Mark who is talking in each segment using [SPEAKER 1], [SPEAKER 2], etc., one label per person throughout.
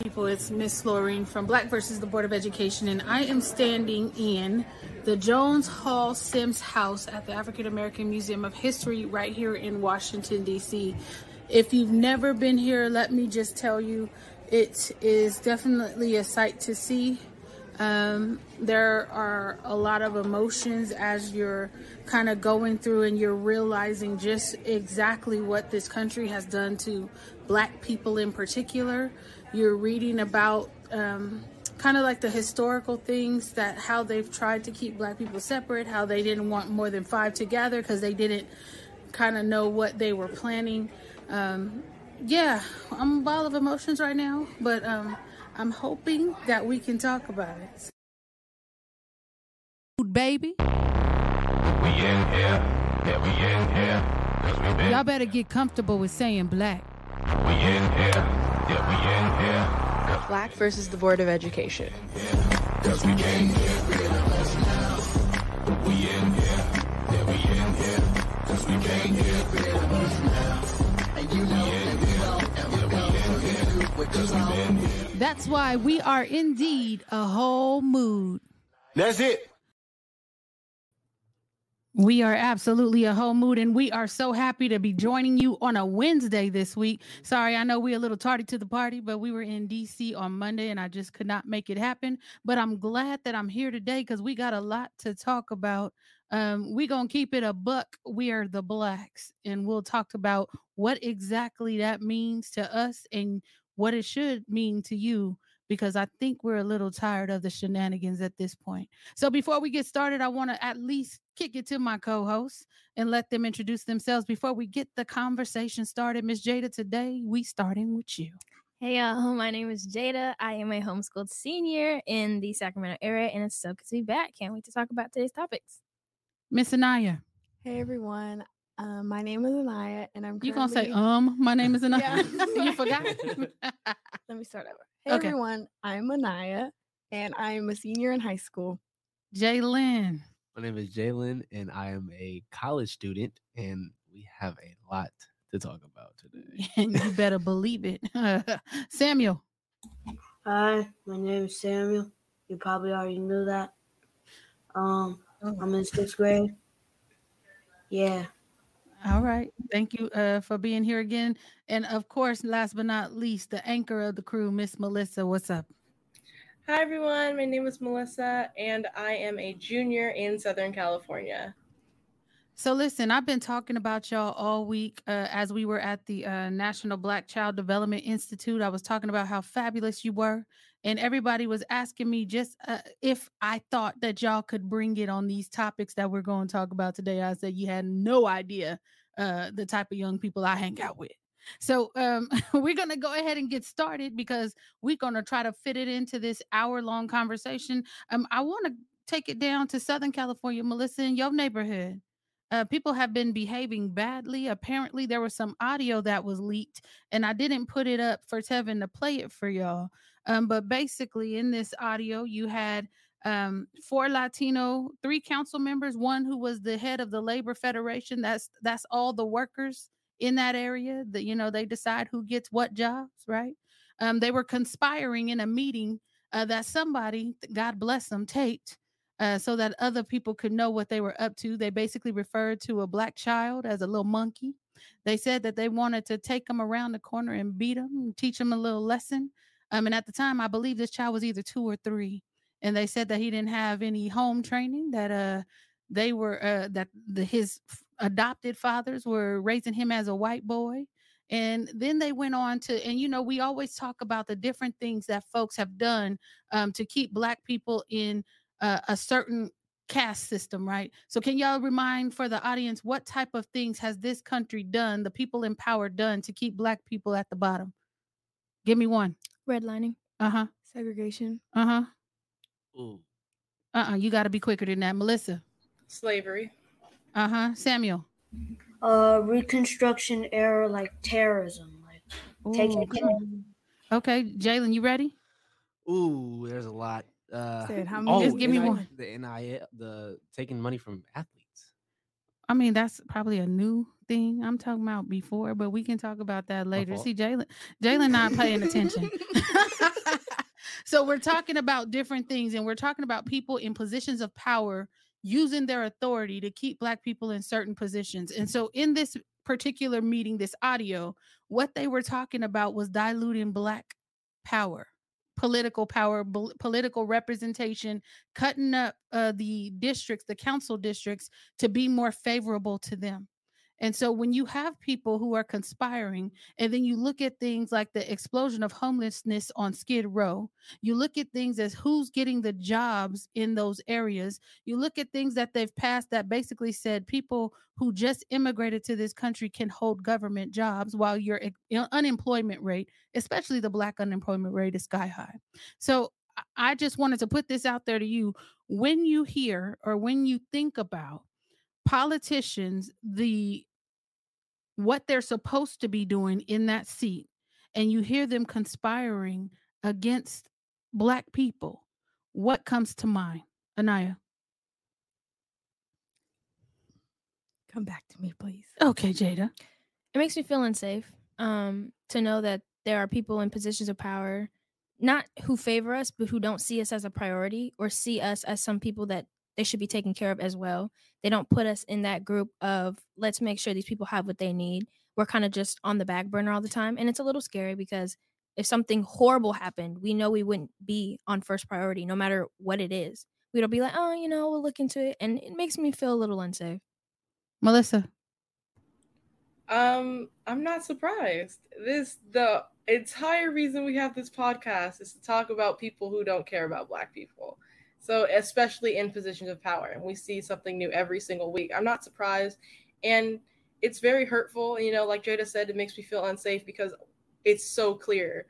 [SPEAKER 1] people. It's Miss Laureen from Black versus the Board of Education, and I am standing in the Jones Hall Sims House at the African American Museum of History right here in Washington, D.C. If you've never been here, let me just tell you, it is definitely a sight to see. Um, there are a lot of emotions as you're kind of going through and you're realizing just exactly what this country has done to black people in particular. You're reading about um, kind of like the historical things that how they've tried to keep black people separate, how they didn't want more than five together because they didn't kind of know what they were planning. Um, yeah, I'm a ball of emotions right now, but um, I'm hoping that we can talk about it.
[SPEAKER 2] Baby.
[SPEAKER 3] We in here, yeah, we in here. Cause we been,
[SPEAKER 2] Y'all better get comfortable with saying black.
[SPEAKER 3] We in here, yeah, we in here.
[SPEAKER 4] Black versus the Board of Education.
[SPEAKER 3] cause we came here, creating a mess now. We in here, yeah, we in here. Cause we came here, creating a mess now. And you know, we in here, yeah, we in here. Cause we been here.
[SPEAKER 2] That's why we are indeed a whole mood.
[SPEAKER 3] That's it.
[SPEAKER 2] We are absolutely a whole mood, and we are so happy to be joining you on a Wednesday this week. Sorry, I know we're a little tardy to the party, but we were in DC on Monday and I just could not make it happen. But I'm glad that I'm here today because we got a lot to talk about. Um, we're gonna keep it a buck. We are the blacks, and we'll talk about what exactly that means to us and what it should mean to you because I think we're a little tired of the shenanigans at this point. So before we get started, I want to at least kick it to my co-hosts and let them introduce themselves before we get the conversation started. Miss Jada, today we starting with you.
[SPEAKER 5] Hey y'all, my name is Jada. I am a homeschooled senior in the Sacramento area, and it's so good to be back. Can't wait to talk about today's topics.
[SPEAKER 2] Miss Anaya.
[SPEAKER 6] Hey everyone, um, my name is Anaya, and I'm.
[SPEAKER 2] You gonna say, um, my name is Anaya. You forgot?
[SPEAKER 6] Let me start over. Hey
[SPEAKER 2] Okay.
[SPEAKER 6] everyone, I'm Anaya, and I'm a senior in high school.
[SPEAKER 2] Jalen.
[SPEAKER 7] My name is Jalen, and I am a college student, and we have a lot to talk about today.
[SPEAKER 2] And you better believe it. Samuel.
[SPEAKER 8] Hi, my name is Samuel. You probably already knew that. Um, I'm in sixth grade. Yeah.
[SPEAKER 2] All right. Thank you uh, for being here again. And of course, last but not least, the anchor of the crew, Miss Melissa. What's up?
[SPEAKER 9] Hi everyone, my name is Melissa and I am a junior in Southern California.
[SPEAKER 2] So listen, I've been talking about y'all all week uh, as we were at the uh, National Black Child Development Institute. I was talking about how fabulous you were, and everybody was asking me just uh, if I thought that y'all could bring it on these topics that we're going to talk about today. I said you had no idea uh, the type of young people I hang out with. So um, we're going to go ahead and get started because we're going to try to fit it into this hour long conversation. Um, I want to take it down to Southern California, Melissa, in your neighborhood uh, people have been behaving badly. Apparently, there was some audio that was leaked, and I didn't put it up for Tevin to play it for y'all. Um, but basically, in this audio, you had um, four Latino, three council members, one who was the head of the Labor Federation. That's that's all the workers in that area. That you know they decide who gets what jobs, right? Um, they were conspiring in a meeting uh, that somebody, God bless them, taped uh, so that other people could know what they were up to. They basically referred to a black child as a little monkey. They said that they wanted to take him around the corner and beat him and teach him a little lesson. Um, and at the time, I believe this child was either two or three. And they said that he didn't have any home training, that uh, they were, uh, that the, his adopted fathers were raising him as a white boy. And then they went on to, and you know, we always talk about the different things that folks have done um, to keep Black people in uh, a certain caste system, right? So, can y'all remind for the audience what type of things has this country done, the people in power done to keep Black people at the bottom? Give me one.
[SPEAKER 5] Redlining.
[SPEAKER 2] Uh huh.
[SPEAKER 6] Segregation.
[SPEAKER 2] Uh huh.
[SPEAKER 7] Ooh,
[SPEAKER 2] Uh uh You got to be quicker than that, Melissa.
[SPEAKER 9] Slavery.
[SPEAKER 2] Uh huh. Samuel.
[SPEAKER 8] Uh, Reconstruction era, like terrorism, like take
[SPEAKER 2] Ooh,
[SPEAKER 8] it.
[SPEAKER 2] come on. Okay, Jalen, you ready?
[SPEAKER 7] ooh, there's a lot. Uh,
[SPEAKER 6] Said how
[SPEAKER 7] oh.
[SPEAKER 2] Just give me
[SPEAKER 7] NI
[SPEAKER 2] one.
[SPEAKER 7] The NIL, the taking money from athletes.
[SPEAKER 2] I mean, that's probably a new thing. I'm talking about before, but we can talk about that later.
[SPEAKER 7] fault.
[SPEAKER 2] See, Jalen, Jalen not paying attention. so we're talking about different things, and we're talking about people in positions of power using their authority to keep black people in certain positions. And so in this particular meeting, this audio, what they were talking about was diluting black power political power political representation cutting up uh, the districts the council districts to be more favorable to them and so when you have people who are conspiring and then you look at things like the explosion of homelessness on skid row you look at things as who's getting the jobs in those areas you look at things that they've passed that basically said people who just immigrated to this country can hold government jobs while your unemployment rate especially the black unemployment rate is sky high. So i just wanted to put this out there to you. When you hear or when you think about politicians the what they're supposed to be doing in that seat and you hear them conspiring against black people what comes to mind? Anaya?
[SPEAKER 6] Come back to me, please.
[SPEAKER 2] okay jada.
[SPEAKER 5] It makes me feel unsafe um to know that there are people in positions of power not who favor us but who don't see us as a priority or see us as some people that they should be taken care of as well. They don't put us in that group of let's make sure these people have what they need. We're kind of just on the back burner all the time and it's a little scary because if something horrible happened we know we wouldn't be on first priority no matter what it is. We'd be like oh you know we'll look into it and it makes me feel a little unsafe.
[SPEAKER 2] Melissa.
[SPEAKER 9] Um, I'm not surprised. This the entire reason we have this podcast is to talk about people who don't care about black people. So especially in positions of power, and we see something new every single week. I'm not surprised, and it's very hurtful. You know, like Jada said, it makes me feel unsafe because it's so clear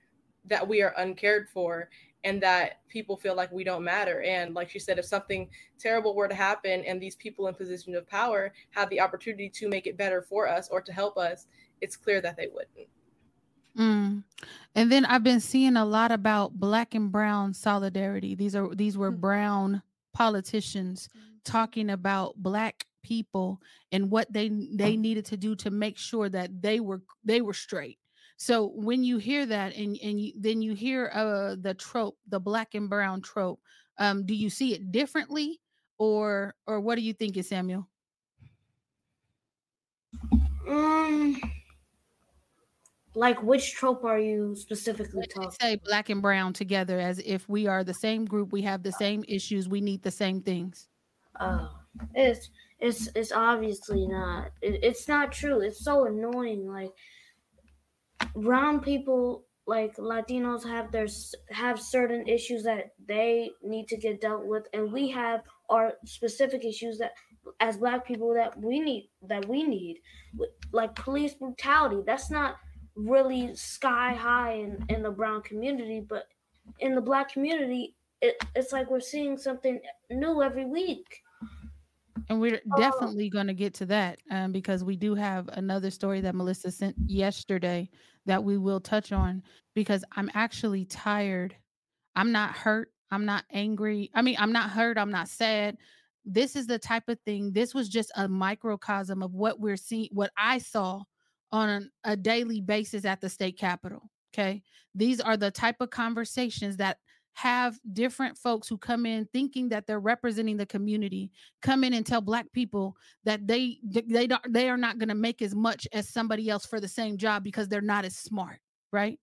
[SPEAKER 9] that we are uncared for and that people feel like we don't matter. And like she said, if something terrible were to happen and these people in position of power have the opportunity to make it better for us or to help us, it's clear that they wouldn't.
[SPEAKER 2] Mm. And then I've been seeing a lot about black and brown solidarity. These are these were brown politicians talking about black people and what they they needed to do to make sure that they were they were straight. So when you hear that and and you, then you hear uh the trope, the black and brown trope, um do you see it differently or or what do you think, Samuel?
[SPEAKER 8] Um, like which trope are you specifically talking?
[SPEAKER 2] say black and brown together as if we are the same group, we have the same issues, we need the same things.
[SPEAKER 8] Oh, it's it's it's obviously not. It, it's not true. It's so annoying. Like brown people, like Latinos, have their have certain issues that they need to get dealt with, and we have our specific issues that, as Black people, that we need that we need, like police brutality. That's not really sky high in in the brown community, but in the Black community, it, it's like we're seeing something new every week.
[SPEAKER 2] And we're definitely going to get to that um, because we do have another story that Melissa sent yesterday that we will touch on because I'm actually tired. I'm not hurt. I'm not angry. I mean, I'm not hurt. I'm not sad. This is the type of thing. This was just a microcosm of what we're seeing, what I saw on a daily basis at the state capitol. Okay. These are the type of conversations that have different folks who come in thinking that they're representing the community come in and tell black people that they they don't they are not going to make as much as somebody else for the same job because they're not as smart right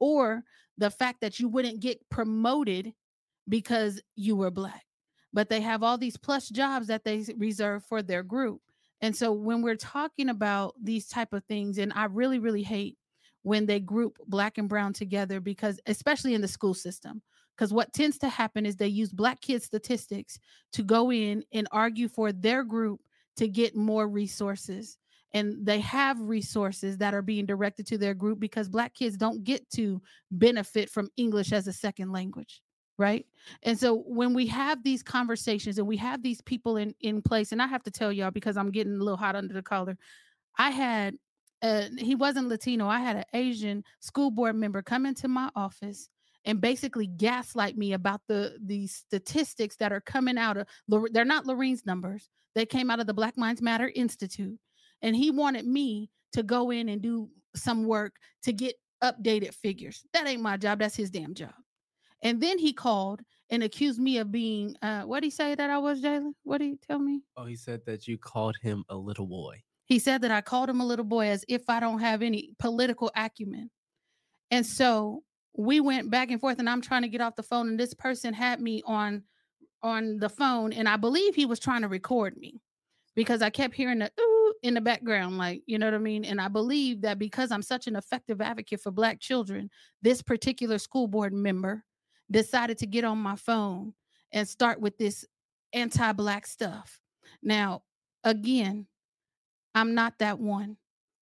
[SPEAKER 2] or the fact that you wouldn't get promoted because you were black but they have all these plus jobs that they reserve for their group and so when we're talking about these type of things and i really really hate when they group black and brown together because especially in the school system because what tends to happen is they use black kids statistics to go in and argue for their group to get more resources and they have resources that are being directed to their group because black kids don't get to benefit from english as a second language right and so when we have these conversations and we have these people in in place and i have to tell y'all because i'm getting a little hot under the collar i had uh, he wasn't latino i had an asian school board member come into my office and basically gaslight me about the the statistics that are coming out of they're not Lorene's numbers. They came out of the Black Minds Matter Institute. and he wanted me to go in and do some work to get updated figures. That ain't my job. That's his damn job. And then he called and accused me of being uh what did he say that I was, Jalen? What did he tell me?
[SPEAKER 7] Oh, he said that you called him a little boy.
[SPEAKER 2] He said that I called him a little boy as if I don't have any political acumen. And so we went back and forth and I'm trying to get off the phone and this person had me on on the phone and I believe he was trying to record me because I kept hearing the ooh in the background like you know what I mean and I believe that because I'm such an effective advocate for black children this particular school board member decided to get on my phone and start with this anti-black stuff. Now, again, I'm not that one.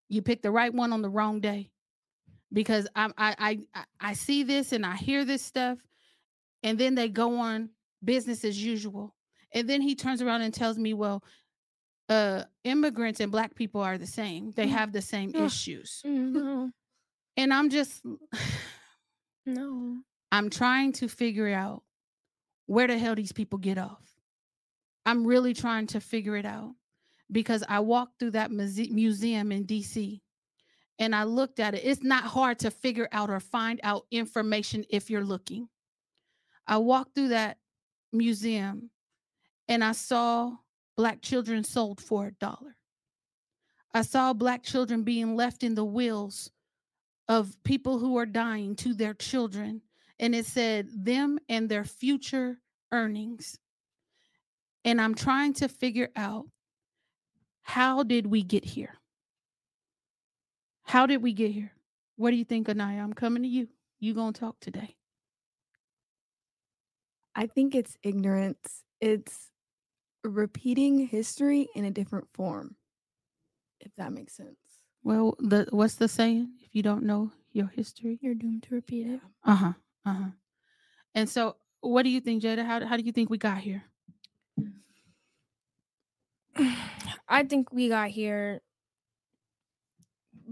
[SPEAKER 2] You picked the right one on the wrong day because I I I- I see this and I hear this stuff, and then they go on business as usual. And then he turns around and tells me, well, uh immigrants and black people are the same. They
[SPEAKER 5] Mm.
[SPEAKER 2] have the same issues.
[SPEAKER 5] Mm, No,
[SPEAKER 2] And I'm just
[SPEAKER 5] no.
[SPEAKER 2] I'm trying to figure out where the hell these people get off. I'm really trying to figure it out because I walked through that muse- museum in DC and I looked at it. It's not hard to figure out or find out information if you're looking. I walked through that museum and I saw black children sold for a dollar. I saw black children being left in the wills of people who are dying to their children and it said them and their future earnings. And I'm trying to figure out how did we get here? How did we get here? What do you think, Anaya? I'm coming to you. You gonna talk today?
[SPEAKER 6] I think it's ignorance. It's repeating history in a different form. If that makes sense.
[SPEAKER 2] Well, the what's the saying? If you don't know your history,
[SPEAKER 5] You're doomed to repeat it.
[SPEAKER 2] uh huh, uh huh. And so, what do you think, Jada? How how do you think we got here?
[SPEAKER 5] I think we got here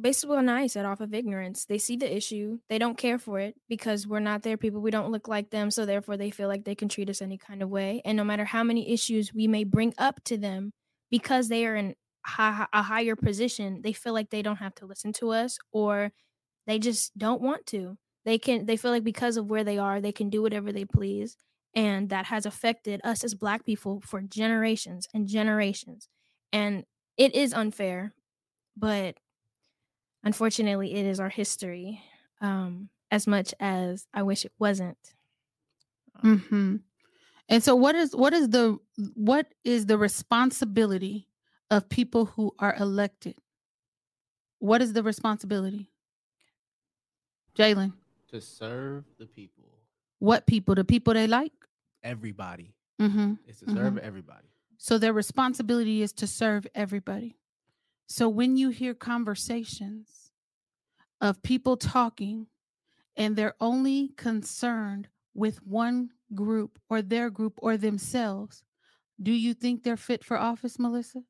[SPEAKER 5] basically what I said off of ignorance. They see the issue, they don't care for it because we're not their people. We don't look like them, so therefore they feel like they can treat us any kind of way. And no matter how many issues we may bring up to them, because they are in a higher position, they feel like they don't have to listen to us, or they just don't want to. They can. They feel like because of where they are, they can do whatever they please, and that has affected us as Black people for generations and generations. And it is unfair, but unfortunately, it is our history. Um, as much as I wish it wasn't.
[SPEAKER 2] Mm-hmm. And so, what is what is the what is the responsibility of people who are elected? What is the responsibility, Jalen?
[SPEAKER 7] To serve the people,
[SPEAKER 2] What people? The people they like.
[SPEAKER 7] everybody.
[SPEAKER 2] Mm-hmm.
[SPEAKER 7] It's to serve everybody.
[SPEAKER 2] So their responsibility is to serve everybody. So when you hear conversations of people talking and they're only concerned with one group or their group or themselves, do you think they're fit for office, Melissa?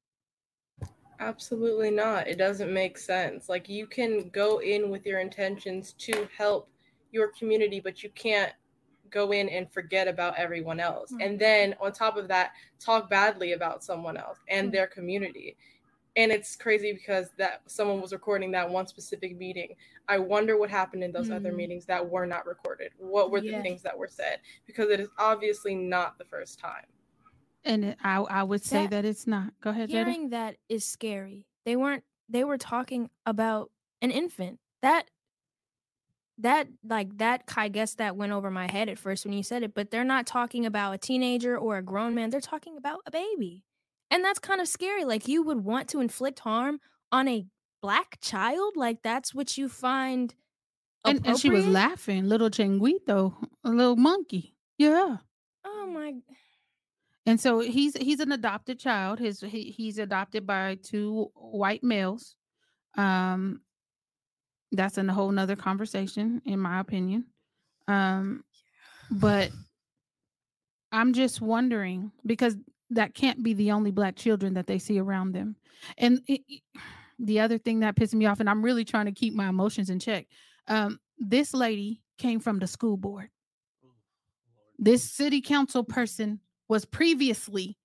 [SPEAKER 9] Absolutely not. It doesn't make sense. Like you can go in with your intentions to help your community, but you can't go in and forget about everyone else. And then on top of that, talk badly about someone else and their community. And it's crazy because that someone was recording that one specific meeting. I wonder what happened in those other
[SPEAKER 5] Mm.
[SPEAKER 9] meetings that were not recorded. What were the
[SPEAKER 5] Yeah.
[SPEAKER 9] things that were said? Because it is obviously not the first time.
[SPEAKER 2] And it- I, I would say
[SPEAKER 5] That-
[SPEAKER 2] that it's not. Go ahead, Jada.
[SPEAKER 5] That is scary. They weren't they were talking about an infant. That that like that I guess that went over my head at first when you said it, but they're not talking about a teenager or a grown man. They're talking about a baby. And that's kind of scary. Like you would want to inflict harm on a black child? Like that's what you find
[SPEAKER 2] And, and she was laughing, little changuito, a little monkey. Yeah.
[SPEAKER 5] Oh my
[SPEAKER 2] And so he's he's an adopted child. His he, he's adopted by two white males. Um that's in a whole nother conversation, in my opinion. Um but I'm just wondering because that can't be the only black children that they see around them. And it, it- the other thing that pissed me off, and I'm really trying to keep my emotions in check. Um, this lady came from the school board. This city council person was previously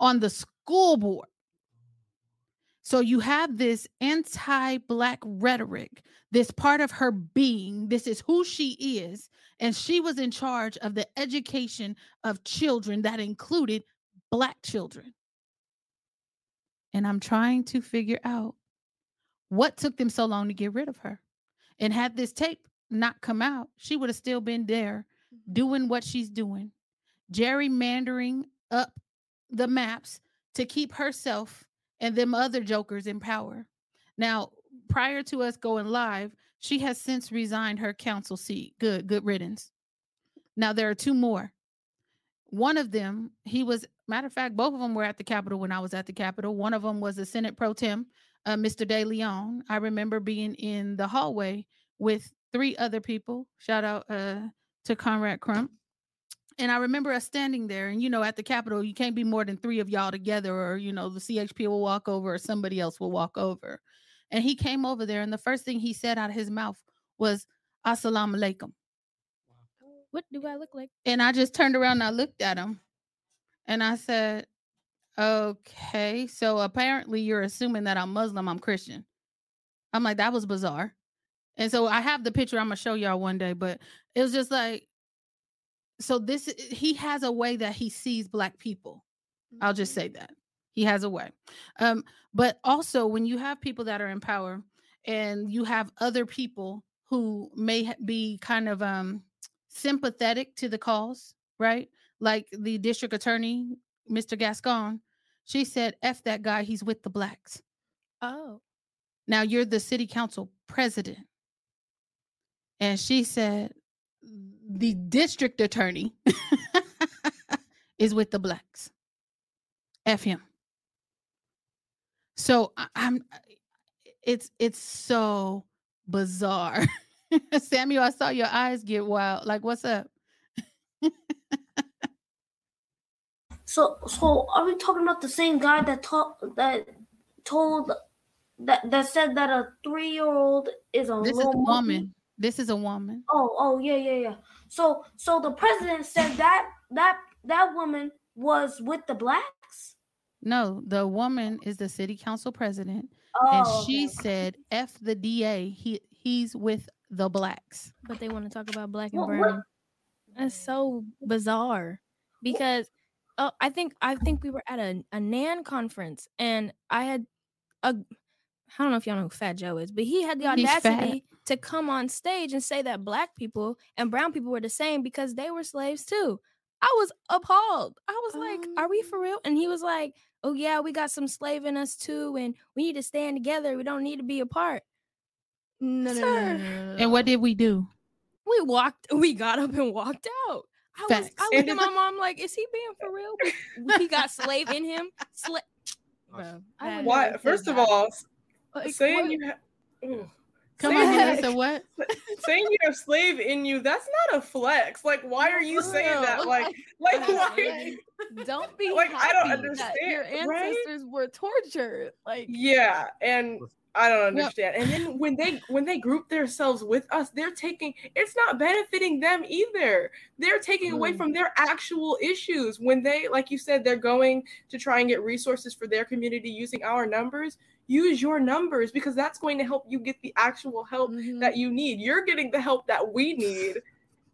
[SPEAKER 2] on the school board. So you have this anti black rhetoric, this part of her being, this is who she is. And she was in charge of the education of children that included black children. And I'm trying to figure out what took them so long to get rid of her. And had this tape not come out, she would have still been there mm-hmm. doing what she's doing, gerrymandering up the maps to keep herself and them other jokers in power. Now, prior to us going live, she has since resigned her council seat. Good, good riddance. Now there are two more. One of them, he was matter of fact, both of them were at the Capitol when I was at the Capitol. One of them was the Senate Pro Tem, uh, Mr. De Leon. I remember being in the hallway with three other people. Shout out uh, to Conrad Crump. And I remember us standing there, and you know, at the Capitol, you can't be more than three of y'all together, or you know, the CHP will walk over, or somebody else will walk over. And he came over there, and the first thing he said out of his mouth was "Assalamu alaikum."
[SPEAKER 5] What do I look like?
[SPEAKER 2] And I just turned around and I looked at him, and I said, "Okay, so apparently you're assuming that I'm Muslim, I'm Christian." I'm like, that was bizarre. And so I have the picture I'm gonna show y'all one day, but it was just like so this he has a way that he sees black people. I'll just say that. He has a way. Um but also when you have people that are in power and you have other people who may be kind of um sympathetic to the cause right? Like the district attorney mr gascon she said f that guy he's with the blacks.
[SPEAKER 5] Oh,
[SPEAKER 2] now you're the city council president. And she said, the district attorney is with the blacks. F him. So I- I'm it's it's so bizarre. Samuel, I saw your eyes get wild. Like, what's up?
[SPEAKER 8] So, so are we talking about the same guy that taught that told that that said that a three year old is a
[SPEAKER 2] This is
[SPEAKER 8] little
[SPEAKER 2] a woman. This is a woman.
[SPEAKER 8] Oh, oh yeah, yeah, yeah. So, so the president said that that that woman was with the blacks.
[SPEAKER 2] No, the woman is the city council president.
[SPEAKER 8] Oh,
[SPEAKER 2] and she
[SPEAKER 8] okay.
[SPEAKER 2] said, F the DA. He he's with the blacks.
[SPEAKER 5] but they want to talk about black and
[SPEAKER 8] What- what-
[SPEAKER 5] brown. That's so bizarre because oh, I think I think we were at a, a NAN conference and I had a I don't know if y'all know who Fat Joe is, but he had the audacity to come on stage and say that black people and brown people were the same because they were slaves too. I was appalled. I was like, oh. "Are we for real?" And he was like, "Oh yeah, we got some slave in us too, and we need to stand together. We don't need to be apart."
[SPEAKER 6] No, no, no, no, no, no,
[SPEAKER 2] And what did we do?
[SPEAKER 5] We walked. We got up and walked out. I was. I looked at my mom like, "Is he being for real? he got slave in him. Slave. Bro,
[SPEAKER 9] Why? First of all,
[SPEAKER 6] Like,
[SPEAKER 9] saying
[SPEAKER 6] what-
[SPEAKER 9] you have
[SPEAKER 2] Come
[SPEAKER 9] saying
[SPEAKER 2] on,
[SPEAKER 9] you-
[SPEAKER 2] Melissa. What?
[SPEAKER 9] saying you have slave in you, that's not a flex. Like, why are you saying that? Like, like
[SPEAKER 6] Like,
[SPEAKER 9] why?
[SPEAKER 6] Don't be
[SPEAKER 9] Like, I don't
[SPEAKER 6] happy that your
[SPEAKER 9] understand, right?
[SPEAKER 6] ancestors were tortured. Like,
[SPEAKER 9] Yeah, and I don't
[SPEAKER 2] Well-
[SPEAKER 9] understand. And then when they when they group themselves with us, they're taking it's not benefiting them either. They're taking away
[SPEAKER 6] Mm.
[SPEAKER 9] from their actual issues. When they, like you said, they're going to try and get resources for their community using our numbers. Use your numbers because that's going to help you get the actual help
[SPEAKER 6] mhm.
[SPEAKER 9] that you need. You're getting the help that we need,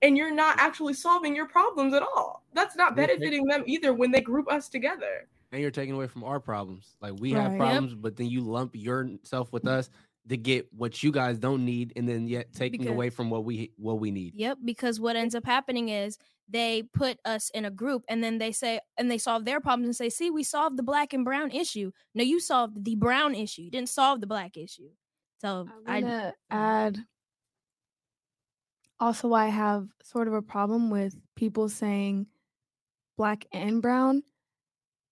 [SPEAKER 9] and you're not actually solving your problems at all. That's not benefiting them either when they group us together.
[SPEAKER 7] and you're taking away from our problems. Like we
[SPEAKER 6] Right.
[SPEAKER 7] have
[SPEAKER 6] Yep.
[SPEAKER 7] problems, but then you lump yourself with us to get what you guys don't need, and then yet taking
[SPEAKER 5] Because-
[SPEAKER 7] away from what we what we need.
[SPEAKER 5] Yep, because what ends up happening is they put us in a group and then they say and they solve their problems and say, "See, we solved the black and brown issue." No, you solved the brown issue. You didn't solve the black issue. So
[SPEAKER 6] I
[SPEAKER 5] I,
[SPEAKER 6] want to mm. add also, I have sort of a problem with people saying black and brown.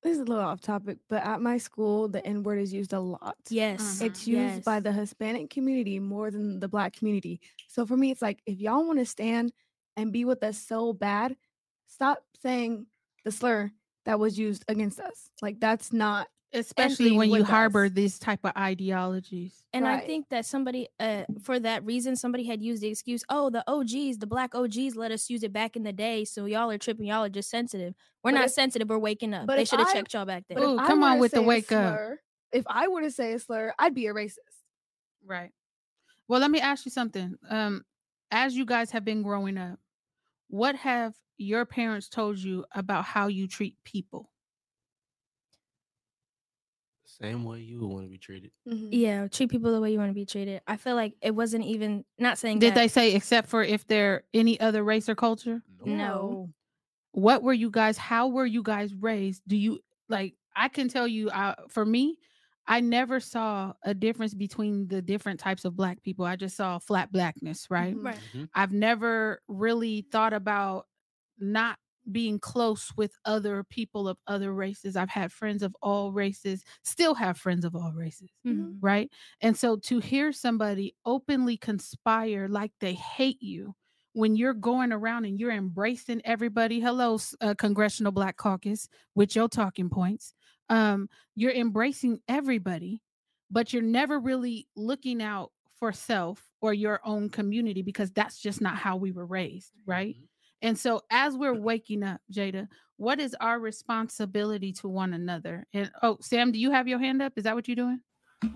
[SPEAKER 6] This is a little off topic, but at my school, the N word is used a lot.
[SPEAKER 5] yes,
[SPEAKER 6] It's mm-hmm. used by the Hispanic community more than the black community. So for me, it's like if y'all want to stand and be with us so bad, stop saying the slur that was used against us. Like that's not
[SPEAKER 2] Especially when you harbor
[SPEAKER 6] us.
[SPEAKER 2] these type of ideologies.
[SPEAKER 5] And I think that somebody, uh, for that reason, somebody had used the excuse, "Oh, the OGs, the black OGs, let us use it back in the day, so y'all are tripping. Y'all are just sensitive. We're
[SPEAKER 6] But
[SPEAKER 5] not
[SPEAKER 6] if-
[SPEAKER 5] sensitive. We're waking up.
[SPEAKER 6] but
[SPEAKER 5] They should have
[SPEAKER 6] I-
[SPEAKER 5] checked y'all back then."
[SPEAKER 2] Ooh, come on with the
[SPEAKER 6] say a
[SPEAKER 2] wake up.
[SPEAKER 6] if I were to say a slur, I'd be a racist.
[SPEAKER 2] Right. Well, let me ask you something. Um, as you guys have been growing up, what have your parents told you about how you treat people?
[SPEAKER 7] Same way you would want to be treated.
[SPEAKER 6] Mhm.
[SPEAKER 5] Yeah, treat people the way you want to be treated. I feel like it wasn't even not saying
[SPEAKER 2] Did
[SPEAKER 5] that,
[SPEAKER 2] they say except for if they're any other race or culture?
[SPEAKER 5] No.
[SPEAKER 2] What were you guys? How were you guys raised? Do you like? I can tell you, uh, for me, I never saw a difference between the different types of black people. I just saw flat blackness, right?
[SPEAKER 6] Mhm.
[SPEAKER 5] Right.
[SPEAKER 7] Mhm.
[SPEAKER 2] I've never really thought about not being close with other people of other races. I've had friends of all races, still have friends of all races,
[SPEAKER 5] Mhm.
[SPEAKER 2] right? And so to hear somebody openly conspire like they hate you when you're going around and you're embracing everybody, hello, uh, Congressional Black Caucus, with your talking points, um, you're embracing everybody, but you're never really looking out for self or your own community because that's just not how we were raised, right?
[SPEAKER 7] Mhm.
[SPEAKER 2] And so, as we're waking up, Jada, what is our responsibility to one another? And oh, Sam, do you have your hand up? Is that what you're doing?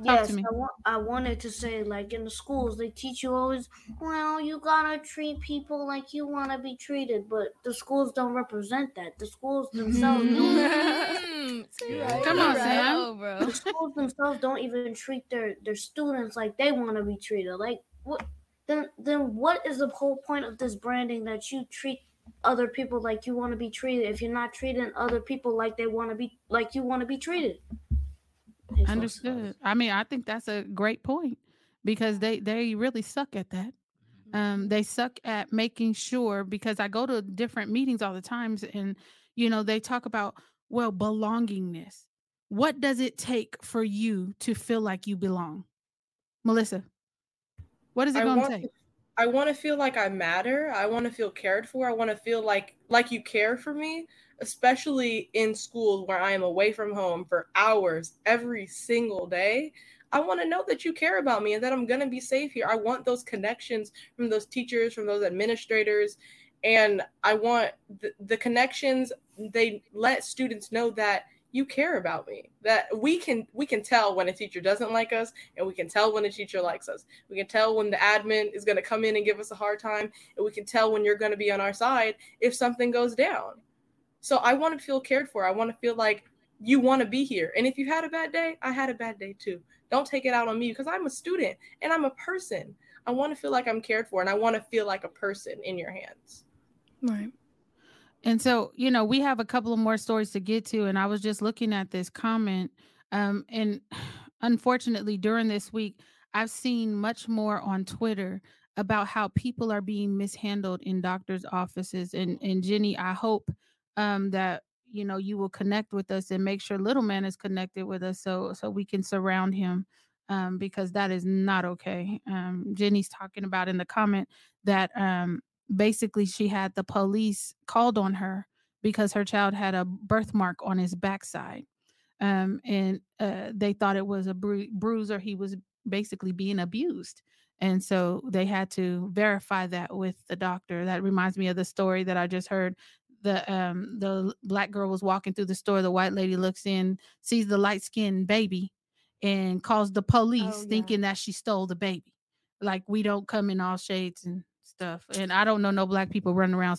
[SPEAKER 8] Yes. I, wa- I wanted to say, like in the schools, they teach you always, well, you gotta treat people like you want to be treated, but the schools don't represent that. The schools themselves don't.
[SPEAKER 5] Mm.
[SPEAKER 2] Come on,
[SPEAKER 5] Right.
[SPEAKER 2] Sam.
[SPEAKER 5] Oh, bro.
[SPEAKER 8] the schools themselves don't even treat their their students like they want to be treated. Like what? Then then what is the whole point of this branding that you treat other people like you want to be treated if you're not treating other people like they want to be like you want to be treated?
[SPEAKER 2] Understood. I mean, I think that's a great point because they they really suck at that. Um, they suck at making sure because I go to different meetings all the times, and you know they talk about well belongingness. What does it take for you to feel like you belong, Melissa? What is it going to take?
[SPEAKER 9] I want to feel like I matter. I want to feel cared for. I want to feel like like you care for me, especially in schools where I am away from home for hours every single day. I want to know that you care about me and that I'm going to be safe here. I want those connections from those teachers, from those administrators, and I want the, the connections they let students know that you care about me. That we can we can tell when a teacher doesn't like us and we can tell when a teacher likes us. We can tell when the admin is going to come in and give us a hard time, and we can tell when you're going to be on our side if something goes down. So I want to feel cared for. I want to feel like you want to be here. And if you had a bad day, I had a bad day too. Don't take it out on me because I'm a student and I'm a person. I want to feel like I'm cared for and I want to feel like a person in your hands.
[SPEAKER 5] Right.
[SPEAKER 2] And so, you know, we have a couple of more stories to get to. And I was just looking at this comment. Um, and unfortunately, during this week, I've seen much more on Twitter about how people are being mishandled in doctors' offices. And and Jenny, I hope um that you know you will connect with us and make sure little man is connected with us so so we can surround him um because that is not okay. Um Jenny's talking about in the comment that um basically she had the police called on her because her child had a birthmark on his backside. Um, and uh, they thought it was a bru- bruise or he was basically being abused. And so they had to verify that with the doctor. That reminds me of the story that i just heard the um the black girl was walking through the store the white lady looks in sees the light skinned baby and calls the police
[SPEAKER 6] Oh, yeah.
[SPEAKER 2] thinking that she stole the baby. Like we don't come in all shades and stuff. And i don't know no black people running around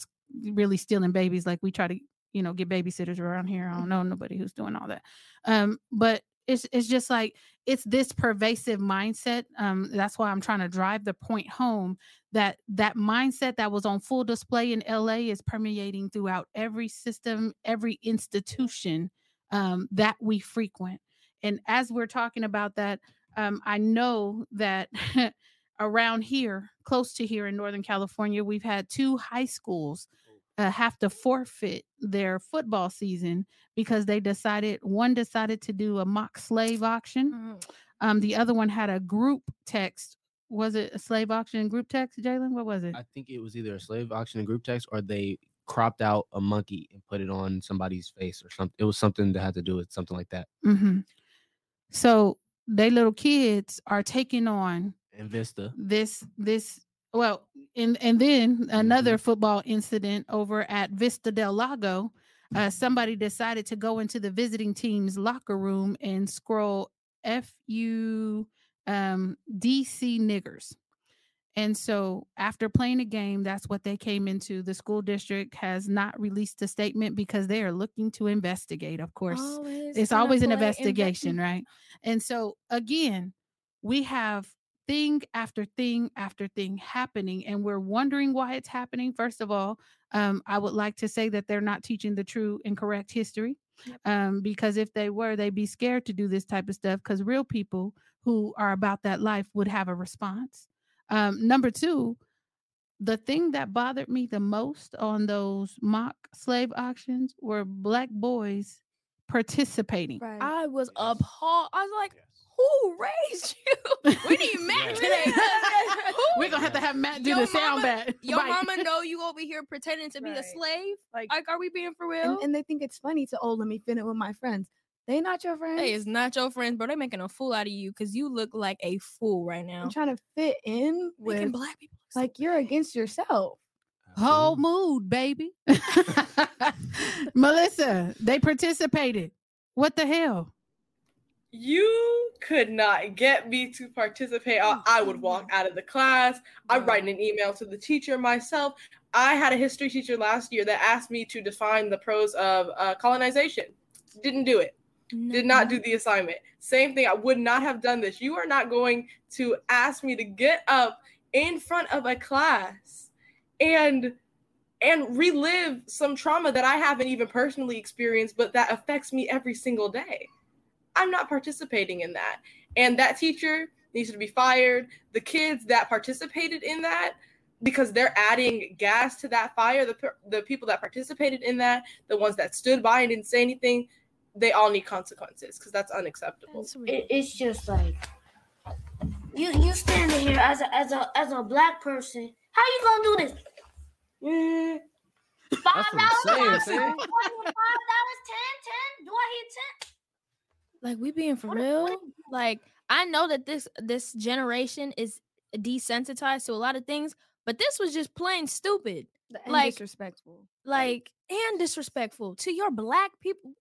[SPEAKER 2] really stealing babies like we try to you know get babysitters around here. I don't know nobody who's doing all that. Um but it's it's just like it's this pervasive mindset um that's why i'm trying to drive the point home that that mindset that was on full display in la is permeating throughout every system every institution um that we frequent. And as we're talking about that um i know that around here close to here in northern california we've had two high schools uh, have to forfeit their football season because they decided one decided to do a mock slave auction
[SPEAKER 5] Mm.
[SPEAKER 2] um the other one had a group text was it a slave auction group text jalen what was it
[SPEAKER 7] I think it was either a slave auction in group text or they cropped out a monkey and put it on somebody's face or something. It was something that had to do with something like that.
[SPEAKER 2] hmm so they little kids are taking on
[SPEAKER 7] And Vista.
[SPEAKER 2] this this well and and then another football incident over at Vista del Lago uh, somebody decided to go into the visiting team's locker room and scroll FU um, DC niggers. And so after playing a game, that's what they came into. The school district has not released a statement because they are looking to investigate, of course.
[SPEAKER 5] Always
[SPEAKER 2] it's always an investigation,
[SPEAKER 5] inve-
[SPEAKER 2] right? And so again, we have thing after thing after thing happening, and we're wondering why it's happening. First of all, um, I would like to say that they're not teaching the true and correct history. Um, because if they were, they'd be scared to do this type of stuff because real people who are about that life would have a response. Um, number two, the thing that bothered me the most on those mock slave auctions were black boys participating.
[SPEAKER 6] Right.
[SPEAKER 5] I was appalled. I was like, who raised you? We need Matt
[SPEAKER 7] Yes.
[SPEAKER 5] today. Who-
[SPEAKER 2] We're gonna have to have Matt do
[SPEAKER 5] Your
[SPEAKER 2] the sound
[SPEAKER 5] mama-
[SPEAKER 2] bite.
[SPEAKER 5] Your
[SPEAKER 2] bite.
[SPEAKER 5] mama know you over here pretending to be a slave?
[SPEAKER 6] Like,
[SPEAKER 5] Like, are we being for real?
[SPEAKER 6] and, and they think it's funny to oh let me fit it with my friends. They not your friends.
[SPEAKER 5] Hey, it's not your friends, bro. They making a fool out of you because you look like a fool right now.
[SPEAKER 6] I'm trying to fit in
[SPEAKER 5] Making
[SPEAKER 6] with
[SPEAKER 5] black people so
[SPEAKER 6] like you're against yourself.
[SPEAKER 2] Whole mood, baby. Melissa, they participated. What the hell?
[SPEAKER 9] You could not get me to participate. I, I would walk out of the class. I'd write an email to the teacher myself. I had a history teacher last year that asked me to define the pros of uh, colonization. Didn't do it. Did not do the assignment. Same thing. I would not have done this. You are not going to ask me to get up in front of a class and and relive some trauma that I haven't even personally experienced, but that affects me every single day. I'm not participating in that. And that teacher needs to be fired. The kids that participated in that, because they're adding gas to that fire, the, the people that participated in that, the ones that stood by and didn't say anything, they all need consequences because that's unacceptable.
[SPEAKER 5] That's
[SPEAKER 8] It, it's just like you you standing here as a as a as a black person. How you gonna do this? Mm, Five
[SPEAKER 7] That's what I'm saying,
[SPEAKER 8] dollars. Five dollars. Ten. Ten. Do I hear ten?
[SPEAKER 5] Like we being for
[SPEAKER 8] What- what
[SPEAKER 5] real?
[SPEAKER 8] is-
[SPEAKER 5] Like I know that this this generation is desensitized to a lot of things, but this was just plain stupid.
[SPEAKER 6] And
[SPEAKER 5] Like-
[SPEAKER 6] disrespectful.
[SPEAKER 5] Like and disrespectful to your black people.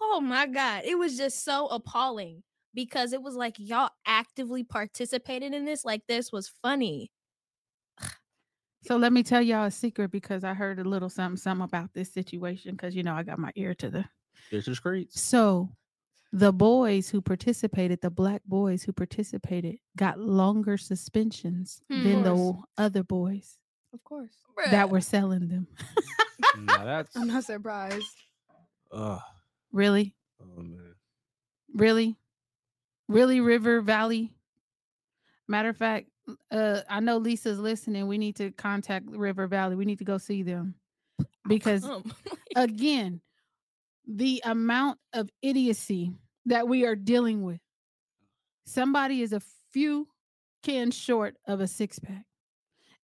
[SPEAKER 5] Oh my god, it was just so appalling because it was like y'all actively participated in this like this was funny.
[SPEAKER 2] So let me tell y'all a secret because I heard a little something, something about this situation because you know I got my ear to the
[SPEAKER 7] There's the streets.
[SPEAKER 2] So the boys who participated, the black boys who participated, got longer suspensions
[SPEAKER 5] Hmm.
[SPEAKER 2] than the other boys
[SPEAKER 6] Of course.
[SPEAKER 2] that were selling them.
[SPEAKER 7] Now that's
[SPEAKER 6] I'm not surprised.
[SPEAKER 7] uh
[SPEAKER 2] really?
[SPEAKER 7] oh man.
[SPEAKER 2] Really? Really, River Valley? Matter of fact, uh, I know Lisa's listening. We need to contact River Valley. We need to go see them because
[SPEAKER 5] Um,
[SPEAKER 2] again, the amount of idiocy that we are dealing with. Somebody is a few cans short of a six pack,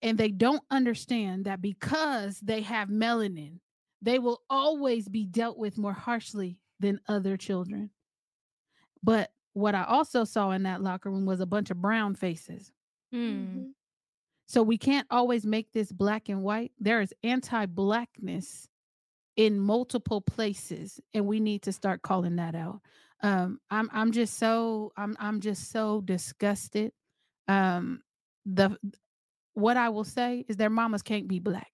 [SPEAKER 2] and they don't understand that because they have melanin, they will always be dealt with more harshly than other children. But what I also saw in that locker room was a bunch of brown faces.
[SPEAKER 6] Mhm.
[SPEAKER 2] So we can't always make this black and white. There is anti-blackness in multiple places and we need to start calling that out. Um I'm I'm just so I'm I'm just so disgusted. Um the what I will say is their mamas can't be black.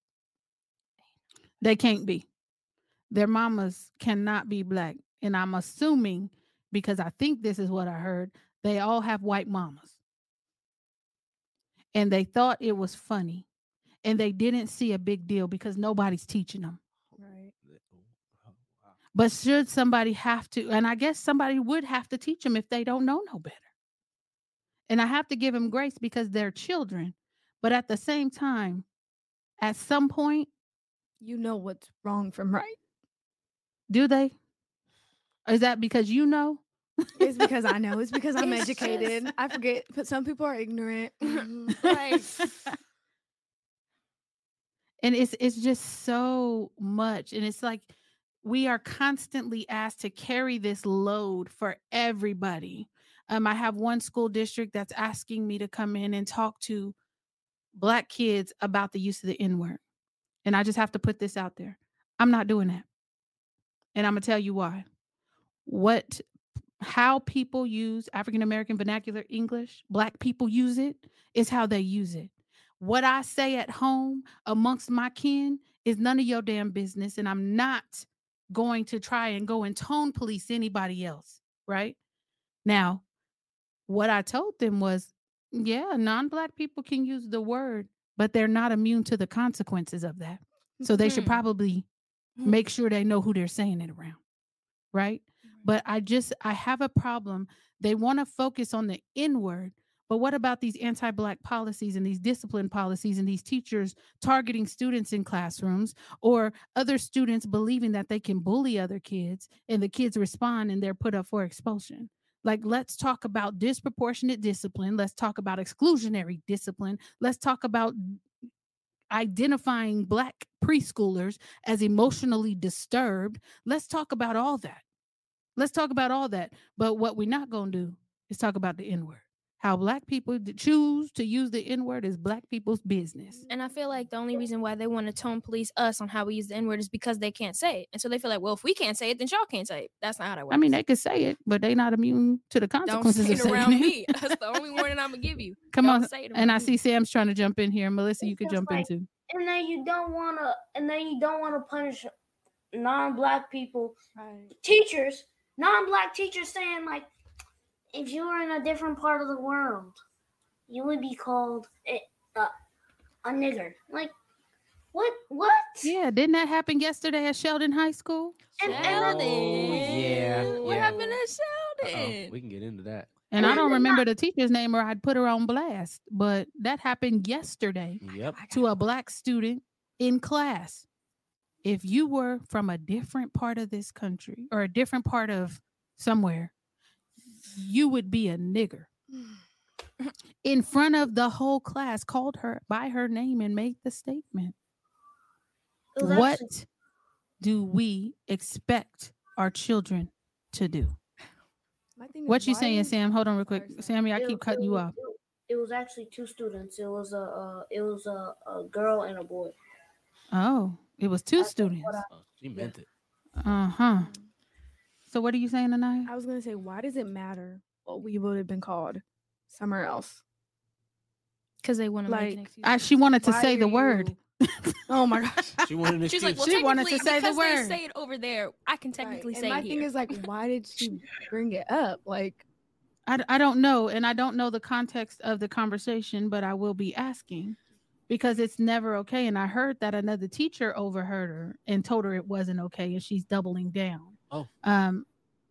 [SPEAKER 2] They can't be. Their mamas cannot be black and I'm assuming because I think this is what I heard, they all have white mamas and they thought it was funny and they didn't see a big deal because nobody's teaching them. But should somebody have to and i guess somebody would have to teach them if they don't know no better and i have to give them grace because they're children but at the same time at some point
[SPEAKER 6] You know what's wrong from right.
[SPEAKER 2] do they is that because you know
[SPEAKER 6] It's because I know. It's because I'm educated. I forget, but some people are ignorant. Mm-hmm.
[SPEAKER 5] right.
[SPEAKER 2] And it's it's just so much and it's like we are constantly asked to carry this load for everybody um i have one school district that's asking me to come in and talk to black kids about the use of the n word and i just have to put this out there i'm not doing that and i'm going to tell you why what how people use African American vernacular English, black people use it, is how they use it. What I say at home amongst my kin is none of your damn business. And I'm not going to try and go and tone police anybody else. Right now, what I told them was, yeah, non black people can use the word, but they're not immune to the consequences of that. So they should
[SPEAKER 5] Mhm.
[SPEAKER 2] probably make sure they know who they're saying it around. Right. But I just, I have a problem. They want to focus on the inward. But what about these anti Black policies and these discipline policies and these teachers targeting students in classrooms or other students believing that they can bully other kids and the kids respond and they're put up for expulsion? Like, let's talk about disproportionate discipline. Let's talk about exclusionary discipline. Let's talk about identifying Black preschoolers as emotionally disturbed. Let's talk about all that. Let's talk about all that. But what we're not going to do is talk about the N word. How Black people choose to use the N word is Black people's business.
[SPEAKER 5] And I feel like the only reason why they want to tone police us on how we use the N word is because they can't say it. And so they feel like, well, if we can't say it, then y'all can't say it. That's not how that works.
[SPEAKER 2] I mean, they could say it, but they're not immune to the
[SPEAKER 5] don't
[SPEAKER 2] consequences
[SPEAKER 5] say
[SPEAKER 2] of
[SPEAKER 5] it
[SPEAKER 2] saying
[SPEAKER 5] around
[SPEAKER 2] it.
[SPEAKER 5] me. That's the only warning I'm gonna give you.
[SPEAKER 2] Come
[SPEAKER 5] Don't
[SPEAKER 2] on.
[SPEAKER 5] say it
[SPEAKER 2] And
[SPEAKER 5] around
[SPEAKER 2] I see Sam's trying to jump in here. Melissa, you could jump
[SPEAKER 8] like-
[SPEAKER 2] in too.
[SPEAKER 8] and then you don't want to and then you don't want to punish non-black people
[SPEAKER 6] Right.
[SPEAKER 8] teachers non-black teachers saying like if you were in a different part of the world you would be called a, a, a nigger like what what
[SPEAKER 2] Yeah, didn't that happen yesterday at Sheldon High School?
[SPEAKER 8] and, and
[SPEAKER 5] Sheldon.
[SPEAKER 8] then,
[SPEAKER 7] yeah,
[SPEAKER 5] What
[SPEAKER 7] yeah.
[SPEAKER 5] happened at
[SPEAKER 7] Uh-oh,
[SPEAKER 5] Sheldon?
[SPEAKER 7] we can get into that.
[SPEAKER 2] And I don't remember the teacher's name or I'd put her on blast, but that happened yesterday
[SPEAKER 7] Yep.
[SPEAKER 2] to a black student in class. If you were from a different part of this country or a different part of somewhere, you would be a nigger. In front of the whole class, called her by her name and made the statement.
[SPEAKER 8] it was
[SPEAKER 2] What
[SPEAKER 8] actually-
[SPEAKER 2] do we expect our children to do?
[SPEAKER 6] My thing is,
[SPEAKER 2] What you saying, Sam? Hold on real quick. Sammy, I
[SPEAKER 8] it-
[SPEAKER 2] keep
[SPEAKER 8] it
[SPEAKER 2] cutting you off.
[SPEAKER 8] it was actually two students it was a uh, it was a, a girl and a boy
[SPEAKER 2] Oh, it was two
[SPEAKER 8] That's
[SPEAKER 2] students.
[SPEAKER 8] I-
[SPEAKER 7] Oh, she meant it.
[SPEAKER 2] Uh huh. So what are you saying, Anaya?
[SPEAKER 6] I was gonna say, why does it matter what we would have been called somewhere else?
[SPEAKER 5] Because they want to make an
[SPEAKER 6] Like,
[SPEAKER 5] excuse.
[SPEAKER 2] I, she wanted to
[SPEAKER 6] Why
[SPEAKER 2] say the
[SPEAKER 6] are
[SPEAKER 2] word.
[SPEAKER 6] Oh my gosh.
[SPEAKER 7] She wanted an
[SPEAKER 5] She's like,
[SPEAKER 7] excuse.
[SPEAKER 5] well,
[SPEAKER 2] She wanted to say the word.
[SPEAKER 5] say it over there, I can
[SPEAKER 6] Right,
[SPEAKER 5] technically
[SPEAKER 6] and
[SPEAKER 5] say
[SPEAKER 6] my
[SPEAKER 5] it
[SPEAKER 6] thing
[SPEAKER 5] here.
[SPEAKER 6] is like, why did she bring it up? Like,
[SPEAKER 2] I, I don't know, and I don't know the context of the conversation, but I will be asking because it's never okay. And I heard that another teacher overheard her and told her it wasn't okay, and she's doubling down.
[SPEAKER 7] Oh.
[SPEAKER 2] Um,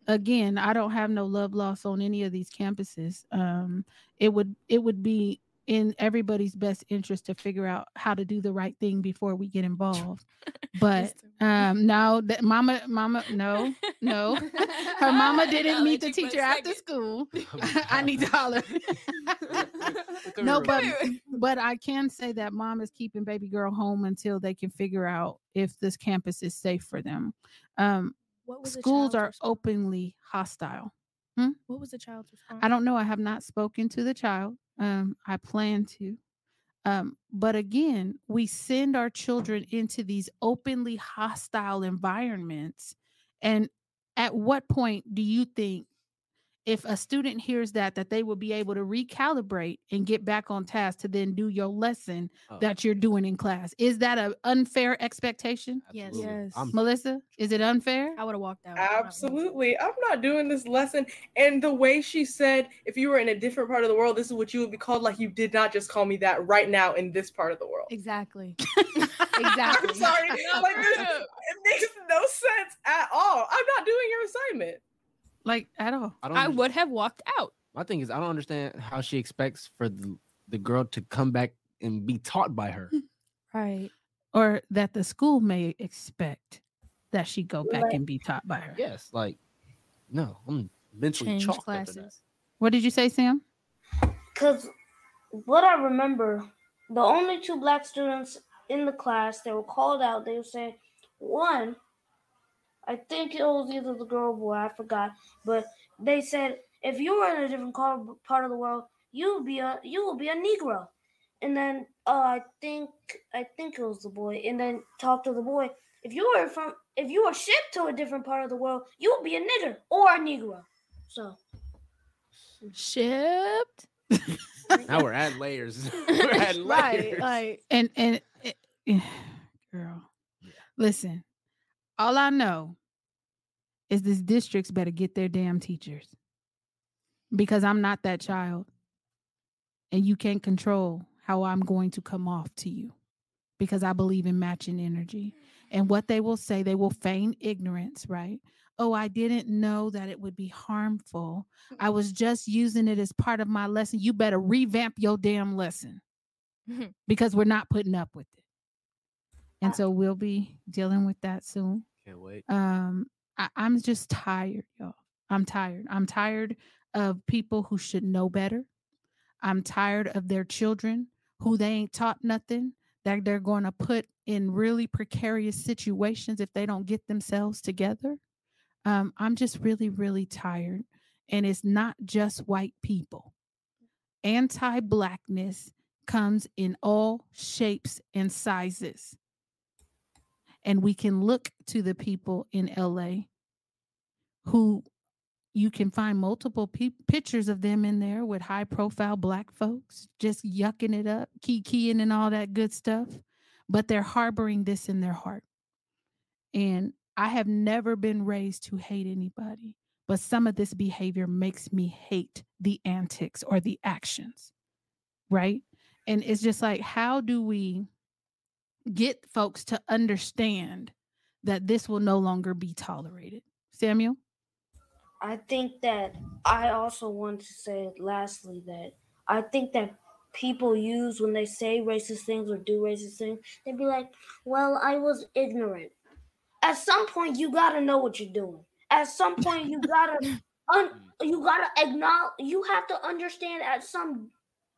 [SPEAKER 2] again, I don't have no love loss on any of these campuses. Um, it would it would be in everybody's best interest to figure out how to do the right thing before we get involved. But um, no, that mama, mama, no, no. Her mama didn't meet the
[SPEAKER 5] you for a
[SPEAKER 2] teacher after school. I need to holler. no, but but I can say that mom is keeping baby girl home until they can figure out if this campus is safe for them. Um,
[SPEAKER 5] what was
[SPEAKER 2] schools are
[SPEAKER 5] response?
[SPEAKER 2] openly hostile.
[SPEAKER 5] What was the child's response?
[SPEAKER 2] I don't know. I have not spoken to the child. Um, I plan to. Um, but again, we send our children into these openly hostile environments. And at what point do you think if a student hears that that they will be able to recalibrate and get back on task to then do your lesson
[SPEAKER 7] Oh.
[SPEAKER 2] that you're doing in class? Is that an unfair expectation?
[SPEAKER 5] Yes.
[SPEAKER 7] Absolutely.
[SPEAKER 6] Yes.
[SPEAKER 7] I'm-
[SPEAKER 2] Melissa, is it unfair?
[SPEAKER 5] I would have walked out. I'm not gonna-
[SPEAKER 9] Absolutely. I'm not doing this lesson. And the way she said, if you were in a different part of the world, this is what you would be called. Like you did not just call me that right now in this part of the world.
[SPEAKER 6] exactly. Exactly i'm
[SPEAKER 9] sorry. Like it makes no sense at all. I'm not doing your assignment.
[SPEAKER 2] Like at all?
[SPEAKER 7] I don't.
[SPEAKER 5] I would have walked out.
[SPEAKER 7] My thing is, I don't understand how she expects for the, the girl to come back and be taught by her.
[SPEAKER 6] Right.
[SPEAKER 2] Or that the school may expect that she go back
[SPEAKER 8] Right.
[SPEAKER 2] and be taught by her.
[SPEAKER 7] yes, like no, I'm mentally
[SPEAKER 5] Change
[SPEAKER 7] chalked after that.
[SPEAKER 5] classes.
[SPEAKER 2] What did you say, Sam?
[SPEAKER 8] Because what I remember, the only two black students in the class they were called out, they were saying, one, I think it was either the girl or boy, I forgot, but they said if you were in a different part of the world, you would be a you will be a Negro. And then uh, I think I think it was the boy, and then talk to the boy. If you were from if you were shipped to a different part of the world, you would be a nigger or a Negro. So
[SPEAKER 5] Shipped.
[SPEAKER 7] Now we're at layers. we're adding
[SPEAKER 6] right.
[SPEAKER 7] layers.
[SPEAKER 6] Like
[SPEAKER 2] and and eh, girl listen all i know is this districts better get their damn teachers because i'm not that child and you can't control how i'm going to come off to you because i believe in matching energy. And mm-hmm. what they will say they will feign ignorance right? Oh i didn't know that it would be harmful. I mm-hmm. was just using it as part of my lesson. You better revamp your damn lesson because we're not putting up with it. And ah. so we'll be dealing with that soon.
[SPEAKER 7] Can't wait.
[SPEAKER 2] Um, I, I'm just tired, y'all. I'm tired. I'm tired of people who should know better. I'm tired of their children who they ain't taught nothing, that they're going to put in really precarious situations if they don't get themselves together. Um, I'm just really, really tired. And it's not just white people. Anti blackness comes in all shapes and sizes. And we can look to the people in LA who you can find multiple pe- pictures of them in there with high profile black folks just yucking it up, kikiing and all that good stuff, but they're harboring this in their heart. And I have never been raised to hate anybody, but some of this behavior makes me hate the antics or the actions, right? And it's just like, how do we get folks to understand that this will no longer be tolerated? Samuel?
[SPEAKER 8] I think that I also want to say lastly that I think that people use when they say racist things or do racist things, they'd be like, Well, I was ignorant. At some point you gotta know what you're doing. At some point you gotta un- mm. you gotta acknowledge you have to understand at some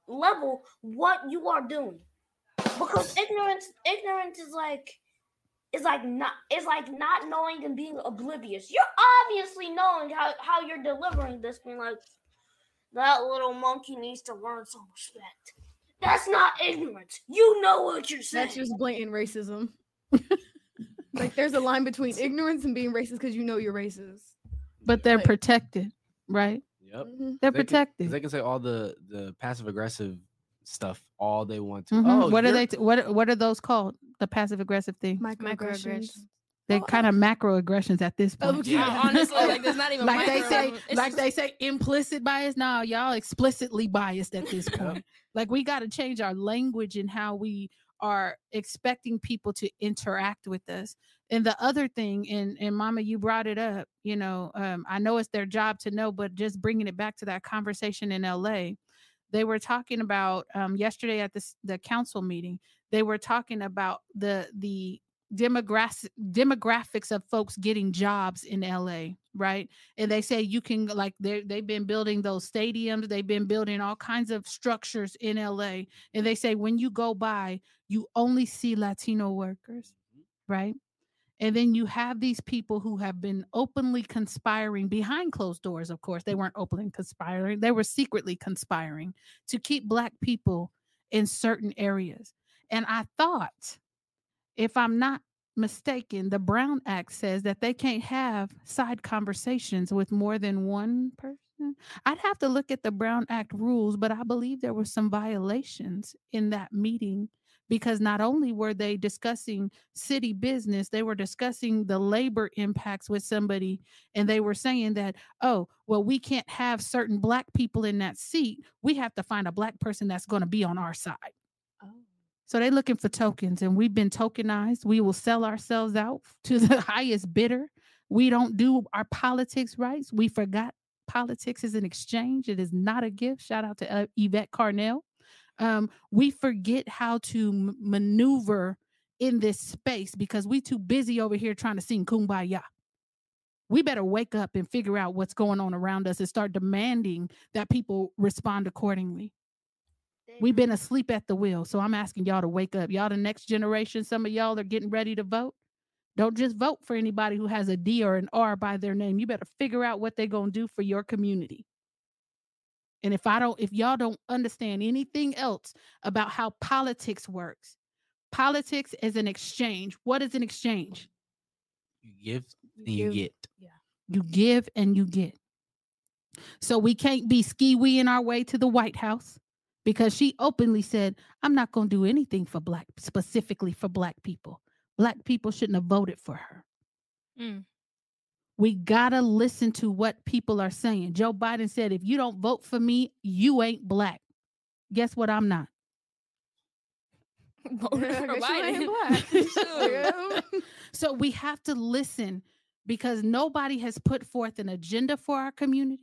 [SPEAKER 8] level what you are doing. Because ignorance ignorance is like is like not is like not knowing and being oblivious. You're obviously knowing how, how you're delivering this, being like that little monkey needs to learn some respect. That's not ignorance. You know what you're saying.
[SPEAKER 6] that's just blatant racism. like there's a line between ignorance and being racist because you know you're racist.
[SPEAKER 2] But they're
[SPEAKER 6] Right.
[SPEAKER 2] protected, right?
[SPEAKER 7] Yep.
[SPEAKER 6] Mhm.
[SPEAKER 2] They're
[SPEAKER 7] They can-
[SPEAKER 2] protected.
[SPEAKER 7] They can say all the the passive aggressive stuff all they want to.
[SPEAKER 2] Mhm.
[SPEAKER 7] Oh,
[SPEAKER 2] what are they? T- what what are those called? The passive aggressive thing.
[SPEAKER 6] Microaggressions.
[SPEAKER 5] Microaggressions.
[SPEAKER 2] They're
[SPEAKER 6] Oh,
[SPEAKER 2] kind of macro aggressions at this
[SPEAKER 6] Oh,
[SPEAKER 2] point.
[SPEAKER 6] yeah.
[SPEAKER 5] honestly, like there's not even
[SPEAKER 2] like they say, like
[SPEAKER 5] just-
[SPEAKER 2] they say, implicit bias. Now y'all explicitly biased at this point. like we got to change our language and how we are expecting people to interact with us. And the other thing, and and Mama, you brought it up. You know, um, I know it's their job to know, but just bringing it back to that conversation in L.A. They were talking about um, yesterday at this the council meeting. They were talking about the the demographic demographics of folks getting jobs in LA, right? And they say you can like they they've been building those stadiums, they've been building all kinds of structures in LA. And they say when you go by, you only see Latino workers, right? And then you have these people who have been openly conspiring behind closed doors, of course. They weren't openly conspiring, they were secretly conspiring to keep Black people in certain areas. And I thought, if I'm not mistaken, the Brown Act says that they can't have side conversations with more than one person. I'd have to look at the Brown Act rules, but I believe there were some violations in that meeting because not only were they discussing city business, they were discussing the labor impacts with somebody, and they were saying that, oh, well, we can't have certain Black people in that seat. We have to find a Black person that's going to be on our side. So they're looking for tokens, and we've been tokenized. We will sell ourselves out to the highest bidder. We don't do our politics rights. We forgot politics is an exchange. It is not a gift. Shout out to uh, Yvette Carnell. Um, we forget how to m- maneuver in this space because we too busy over here trying to sing kumbaya. We better wake up and figure out what's going on around us and start demanding that people respond accordingly. We've been asleep at the wheel. So I'm asking y'all to wake up. Y'all, the next generation, some of y'all are getting ready to vote. Don't just vote for anybody who has a D or an R by their name. You better figure out what they're going to do for your community. And if I don't, if y'all don't understand anything else about how politics works, politics is an exchange. What is an exchange?
[SPEAKER 7] You give and you
[SPEAKER 6] give-
[SPEAKER 7] get.
[SPEAKER 2] You give and you get. So we can't be ski weeing our way to the White House because she openly said, I'm not going to do anything for black, specifically for black people. Black people shouldn't have voted for her.
[SPEAKER 5] Mm.
[SPEAKER 2] We got to listen to what people are saying. Joe Biden said, if you don't vote for me, you ain't black. Guess what? I'm not.
[SPEAKER 5] Voted
[SPEAKER 6] I
[SPEAKER 5] for
[SPEAKER 6] guess you ain't
[SPEAKER 5] Biden.
[SPEAKER 6] black.
[SPEAKER 2] so we have to listen because nobody has put forth an agenda for our community.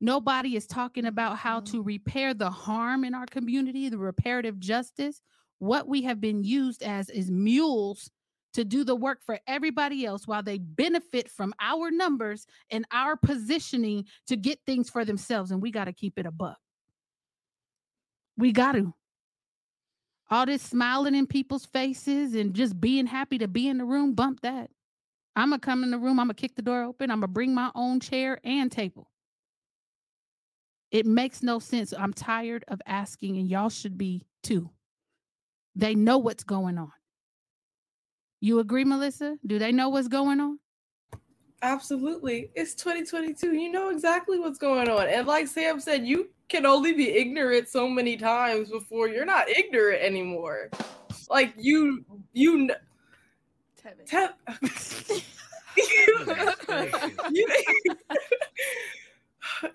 [SPEAKER 2] Nobody is talking about how to mm. repair the harm in our community, the reparative justice. What we have been used as is mules to do the work for everybody else while they benefit from our numbers and our positioning to get things for themselves. And we got to keep it a buck. We got to. All this smiling in people's faces and just being happy to be in the room, bump that. I'm going to come in the room, I'm going to kick the door open, I'm going to bring my own chair and table. It makes no sense. I'm tired of asking, and y'all should be too. They know what's going on. You agree, Melissa? Do they know what's going on?
[SPEAKER 9] Absolutely. It's 2022. You know exactly what's going on. And like Sam said, you can only be ignorant so many times before you're not ignorant anymore. Like you you kn-
[SPEAKER 6] Tevin.
[SPEAKER 9] Te- you,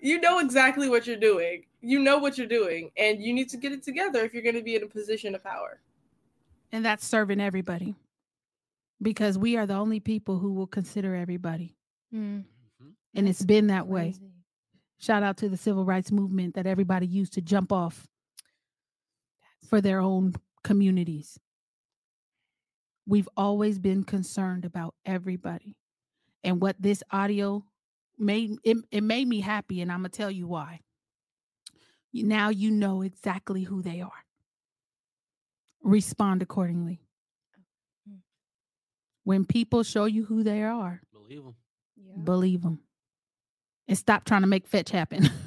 [SPEAKER 9] you know exactly what you're doing. You know what you're doing, and you need to get it together if you're going to be in a position of power.
[SPEAKER 2] And that's serving everybody because we are the only people who will consider everybody.
[SPEAKER 5] Mm.
[SPEAKER 2] And it's been that way.
[SPEAKER 5] Crazy.
[SPEAKER 2] Shout out to the civil rights movement that everybody used to jump off for their own communities. We've always been concerned about everybody. And what this audio made it, it made me happy and I'm going to tell you why. Now you know exactly who they are. Respond accordingly. When people show you who they are,
[SPEAKER 7] Believe them.
[SPEAKER 6] Yeah.
[SPEAKER 2] believe them and stop trying to make fetch happen.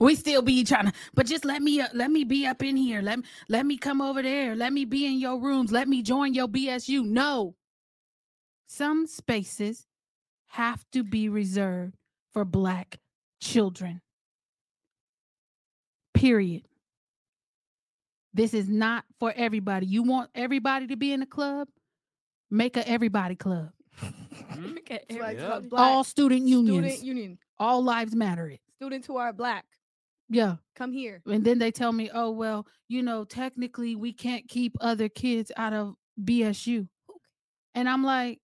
[SPEAKER 2] We still be trying to but just let me uh, let me be up in here. Let, let me come over there. Let me be in your rooms. Let me join your bsu no. Some spaces have to be reserved for black children. Period. This is not for everybody. You want everybody to be in the club make a everybody club.
[SPEAKER 5] Okay,
[SPEAKER 6] It's like
[SPEAKER 7] Yeah.
[SPEAKER 6] a black
[SPEAKER 2] all student unions.
[SPEAKER 6] student union.
[SPEAKER 2] all lives matter it.
[SPEAKER 6] Students who are black,
[SPEAKER 2] yeah.
[SPEAKER 6] Come here.
[SPEAKER 2] and then they tell me oh well you know technically we can't keep other kids out of bsu and i'm like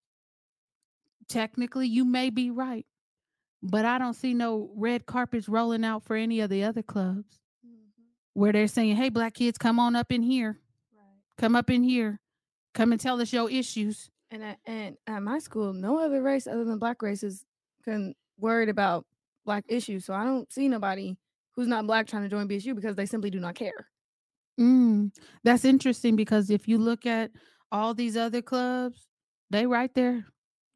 [SPEAKER 2] technically you may be right but i don't see no red carpets rolling out for any of the other clubs mm-hmm. where they're saying hey black kids come on up in here. Come up in here come and tell us your issues
[SPEAKER 6] And at, and at my school, no other race other than black races can worried about black issues. So I don't see nobody who's not black trying to join BSU because they simply do not care.
[SPEAKER 2] Mm, that's interesting because if you look at all these other clubs, they right there.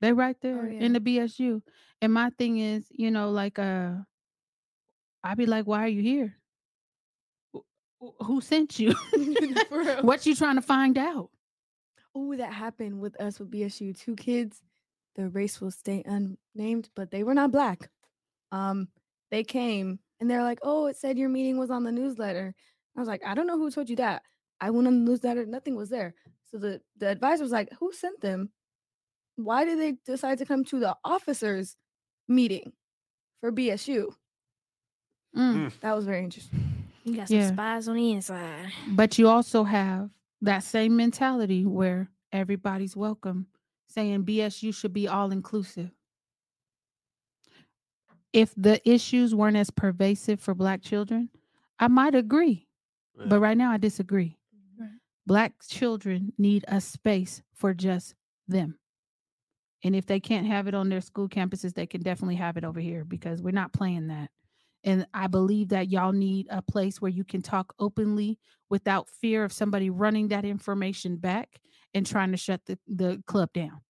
[SPEAKER 2] They right there in
[SPEAKER 6] yeah.
[SPEAKER 2] the BSU. And my thing is, you know, like uh I'd be like, why are you here? Wh- wh- Who sent you? What you trying to find out?
[SPEAKER 6] Oh, that happened with us with BSU. Two kids, their race will stay unnamed, but they were not black. Um, they came and they're like, "Oh, it said your meeting was on the newsletter." I was like, "I don't know who told you that." I went on the newsletter, nothing was there. So the the advisor was like, "Who sent them? Why did they decide to come to the officers' meeting for BSU?"
[SPEAKER 2] Mm.
[SPEAKER 6] That was very interesting.
[SPEAKER 5] You got some
[SPEAKER 2] Yeah.
[SPEAKER 5] spies on the inside.
[SPEAKER 2] But you also have that same mentality where everybody's welcome, saying BSU should be all inclusive. If the issues weren't as pervasive for Black children, I might agree. But right now, I disagree.
[SPEAKER 5] Right.
[SPEAKER 2] Black children need a space for just them. And if they can't have it on their school campuses, they can definitely have it over here because we're not playing that. And I believe that y'all need a place where you can talk openly without fear of somebody running that information back and trying to shut the, the club down.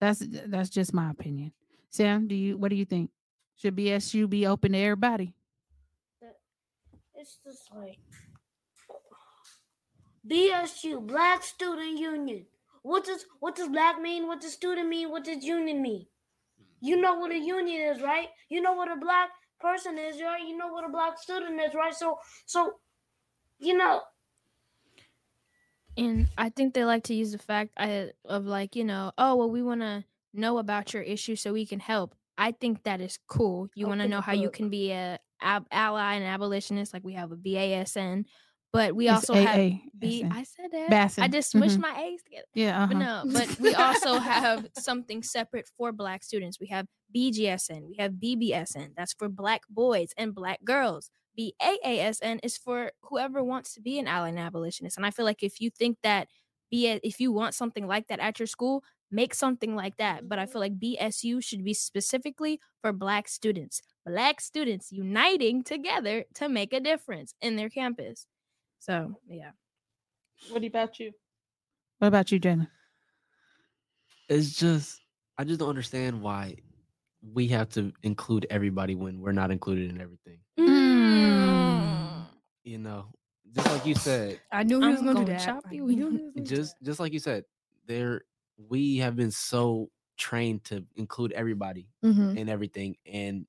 [SPEAKER 2] That's that's just my opinion. Sam, do you what do you think? Should BSU be open to everybody?
[SPEAKER 8] It's just like BSU, Black Student Union. What does what does black mean? What does student mean? What does union mean? You know what a union is, right? You know what a black person is, right? You know what a black student is, right? So, so, you know,
[SPEAKER 5] And I think they like to use the fact I, of like, you know, oh, well, we want to know about your issue so we can help. I think that is cool. You want to know how you can be a ab- ally and abolitionist, like we have a BASN, but we
[SPEAKER 2] It's
[SPEAKER 5] also have
[SPEAKER 2] AA,
[SPEAKER 5] B.
[SPEAKER 2] SN.
[SPEAKER 5] I said that. I
[SPEAKER 2] Bassin.
[SPEAKER 5] just smushed
[SPEAKER 2] Mhm.
[SPEAKER 5] my A's together.
[SPEAKER 2] Yeah, uh-huh.
[SPEAKER 5] But no, but we also have something separate for black students. We have BGSN, we have BBSN, that's for black boys and black girls. BAASN is for whoever wants to be an ally and abolitionist. And I feel like if you think that be if you want something like that at your school, make something like that. But I feel like BSU should be specifically for black students. Black students uniting together to make a difference in their campus. So yeah.
[SPEAKER 9] What about you?
[SPEAKER 2] What about you, Jenna?
[SPEAKER 7] It's just I just don't understand why we have to include everybody when we're not included in everything.
[SPEAKER 5] Mm.
[SPEAKER 7] You know, just like you said,
[SPEAKER 6] I knew he was
[SPEAKER 5] I'm
[SPEAKER 6] going to do that.
[SPEAKER 5] chop
[SPEAKER 6] I
[SPEAKER 5] you
[SPEAKER 6] knew
[SPEAKER 5] in.
[SPEAKER 6] he was gonna do
[SPEAKER 7] just just like you said, there we have been so trained to include everybody
[SPEAKER 6] that. Mhm.
[SPEAKER 7] in everything, and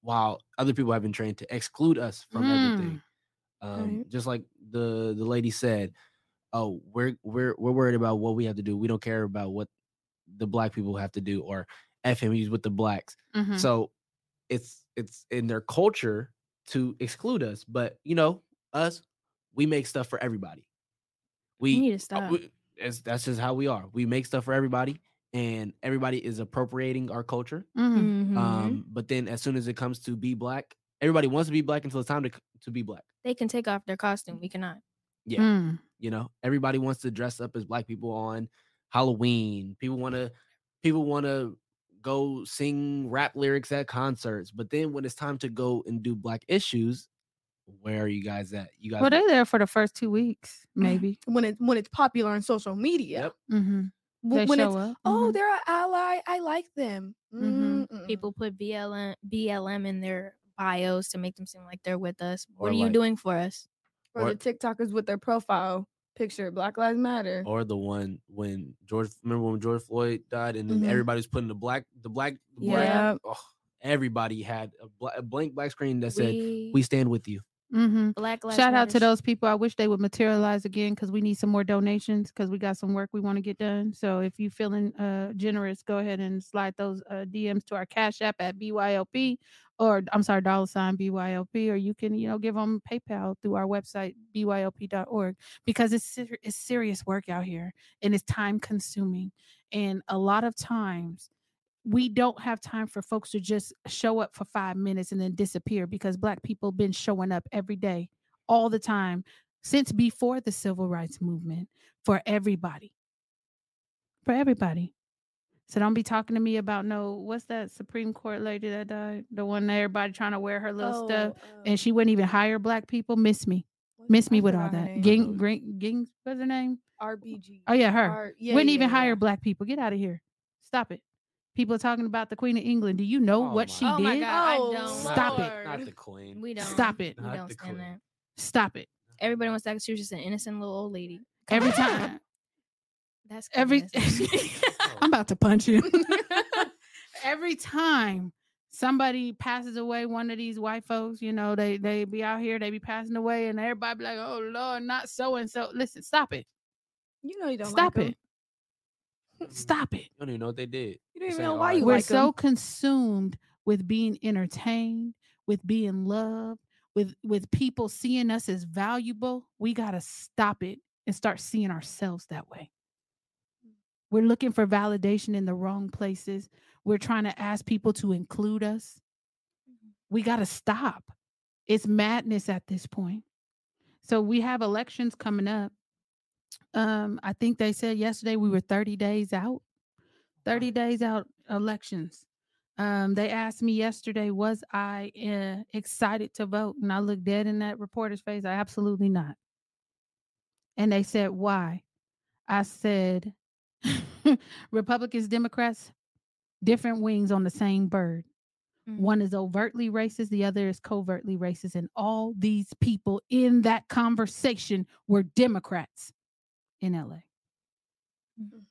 [SPEAKER 7] while other people have been trained to exclude us from everything, um,
[SPEAKER 6] Right.
[SPEAKER 7] just like the the lady said, oh, we're we're we're worried about what we have to do. We don't care about what the black people have to do or FMUs with the blacks.
[SPEAKER 2] Mhm.
[SPEAKER 7] So it's it's in their culture to exclude us. But you know, us, we make stuff for everybody. We
[SPEAKER 5] You need to
[SPEAKER 7] uh,
[SPEAKER 5] stop.
[SPEAKER 7] we- that's just how we are. We make stuff for everybody, and everybody is appropriating our culture.
[SPEAKER 2] Mhm.
[SPEAKER 5] Mhm.
[SPEAKER 7] Um, but then as soon as it comes to be black, everybody wants to be black until it's time to to be black.
[SPEAKER 5] They can take off their costume. We cannot.
[SPEAKER 7] Yeah.
[SPEAKER 2] Mm.
[SPEAKER 7] You know, everybody wants to dress up as black people on Halloween. People want to people want to go sing rap lyrics at concerts. But then when it's time to go and do black issues, where are you guys at? You guys
[SPEAKER 2] Well, they're there for the first two weeks, maybe.
[SPEAKER 6] when it when it's popular on social media.
[SPEAKER 7] Yep.
[SPEAKER 2] Mm-hmm.
[SPEAKER 6] W-
[SPEAKER 2] They
[SPEAKER 6] when
[SPEAKER 2] show
[SPEAKER 6] it's
[SPEAKER 2] up.
[SPEAKER 6] oh
[SPEAKER 2] Mhm.
[SPEAKER 6] they're an ally, I like them.
[SPEAKER 2] Mhm.
[SPEAKER 6] Mm-mm.
[SPEAKER 5] People put BLM BLM in their bios to make them seem like they're with us. What
[SPEAKER 7] Or
[SPEAKER 5] are you
[SPEAKER 7] like-
[SPEAKER 5] doing for us?
[SPEAKER 6] or
[SPEAKER 7] or-
[SPEAKER 6] the TikTokers with their profile picture, Black Lives Matter.
[SPEAKER 7] or the one when George remember when George Floyd died and then
[SPEAKER 6] Mhm.
[SPEAKER 7] everybody was putting the black the black the black
[SPEAKER 6] Yeah.
[SPEAKER 7] oh, everybody had a, bla- a blank black screen that said
[SPEAKER 5] we,
[SPEAKER 7] we stand with you.
[SPEAKER 2] Mm-hmm.
[SPEAKER 5] Black Lives
[SPEAKER 2] Shout out to those people. I wish they would materialize again because we need some more donations because we got some work we want to get done. So if you're feeling uh generous, go ahead and slide those uh, DMs to our Cash App at BYLP or I'm sorry, dollar sign BYLP, or you can you know give them PayPal through our website BYLP.org because it's ser- it's serious work out here and it's time consuming and a lot of times we don't have time for folks to just show up for five minutes and then disappear because black people been showing up every day all the time since before the civil rights movement for everybody. For everybody. So don't be talking to me about no what's that supreme court lady that died? The one that everybody trying to wear her little oh, stuff
[SPEAKER 6] Oh,
[SPEAKER 2] and she wouldn't even hire black people? Miss me. Miss me with all that. ging ging ging what's her name?
[SPEAKER 6] RBG.
[SPEAKER 2] Oh, yeah, her.
[SPEAKER 6] R- yeah,
[SPEAKER 2] wouldn't
[SPEAKER 6] yeah,
[SPEAKER 2] even
[SPEAKER 6] yeah.
[SPEAKER 2] hire black people. Get out of here. Stop it people are talking about the queen of england do you know
[SPEAKER 7] Oh
[SPEAKER 2] what
[SPEAKER 7] my
[SPEAKER 2] she
[SPEAKER 5] Oh
[SPEAKER 2] did
[SPEAKER 5] my God,
[SPEAKER 6] Oh,
[SPEAKER 5] I don't.
[SPEAKER 2] Stop it.
[SPEAKER 7] Not the queen.
[SPEAKER 5] We don't.
[SPEAKER 2] Stop it.
[SPEAKER 5] We don't stand
[SPEAKER 7] queen.
[SPEAKER 5] that.
[SPEAKER 2] stop it
[SPEAKER 5] Everybody wants to act she was just an innocent little old lady.
[SPEAKER 2] every time
[SPEAKER 5] That's
[SPEAKER 2] every i'm about to punch you every time somebody passes away one of these white folks you know they they be out here they be passing away and everybody be like oh lord not so and so listen stop it
[SPEAKER 6] You know you don't
[SPEAKER 2] stop
[SPEAKER 6] like 'em.
[SPEAKER 2] it stop it.
[SPEAKER 7] You don't even know what they did.
[SPEAKER 6] You don't even know why
[SPEAKER 7] "Alright,
[SPEAKER 6] you
[SPEAKER 2] we're
[SPEAKER 6] like
[SPEAKER 2] so
[SPEAKER 6] 'em."
[SPEAKER 2] consumed with being entertained with being loved with with people seeing us as valuable. We got to stop it and start seeing ourselves that way. We're looking for validation in the wrong places. We're trying to ask people to include us. Mm-hmm. We got to stop. It's madness at this point. So we have elections coming up um i think they said yesterday we were 30 days out 30 days out elections. Um they asked me yesterday was i uh, excited to vote? And i looked dead in that reporter's face i absolutely not. And they said why? I said republicans democrats different wings on the same bird.
[SPEAKER 5] Mhm.
[SPEAKER 2] one is overtly racist the other is covertly racist and all these people in that conversation were democrats in la
[SPEAKER 5] Mhm.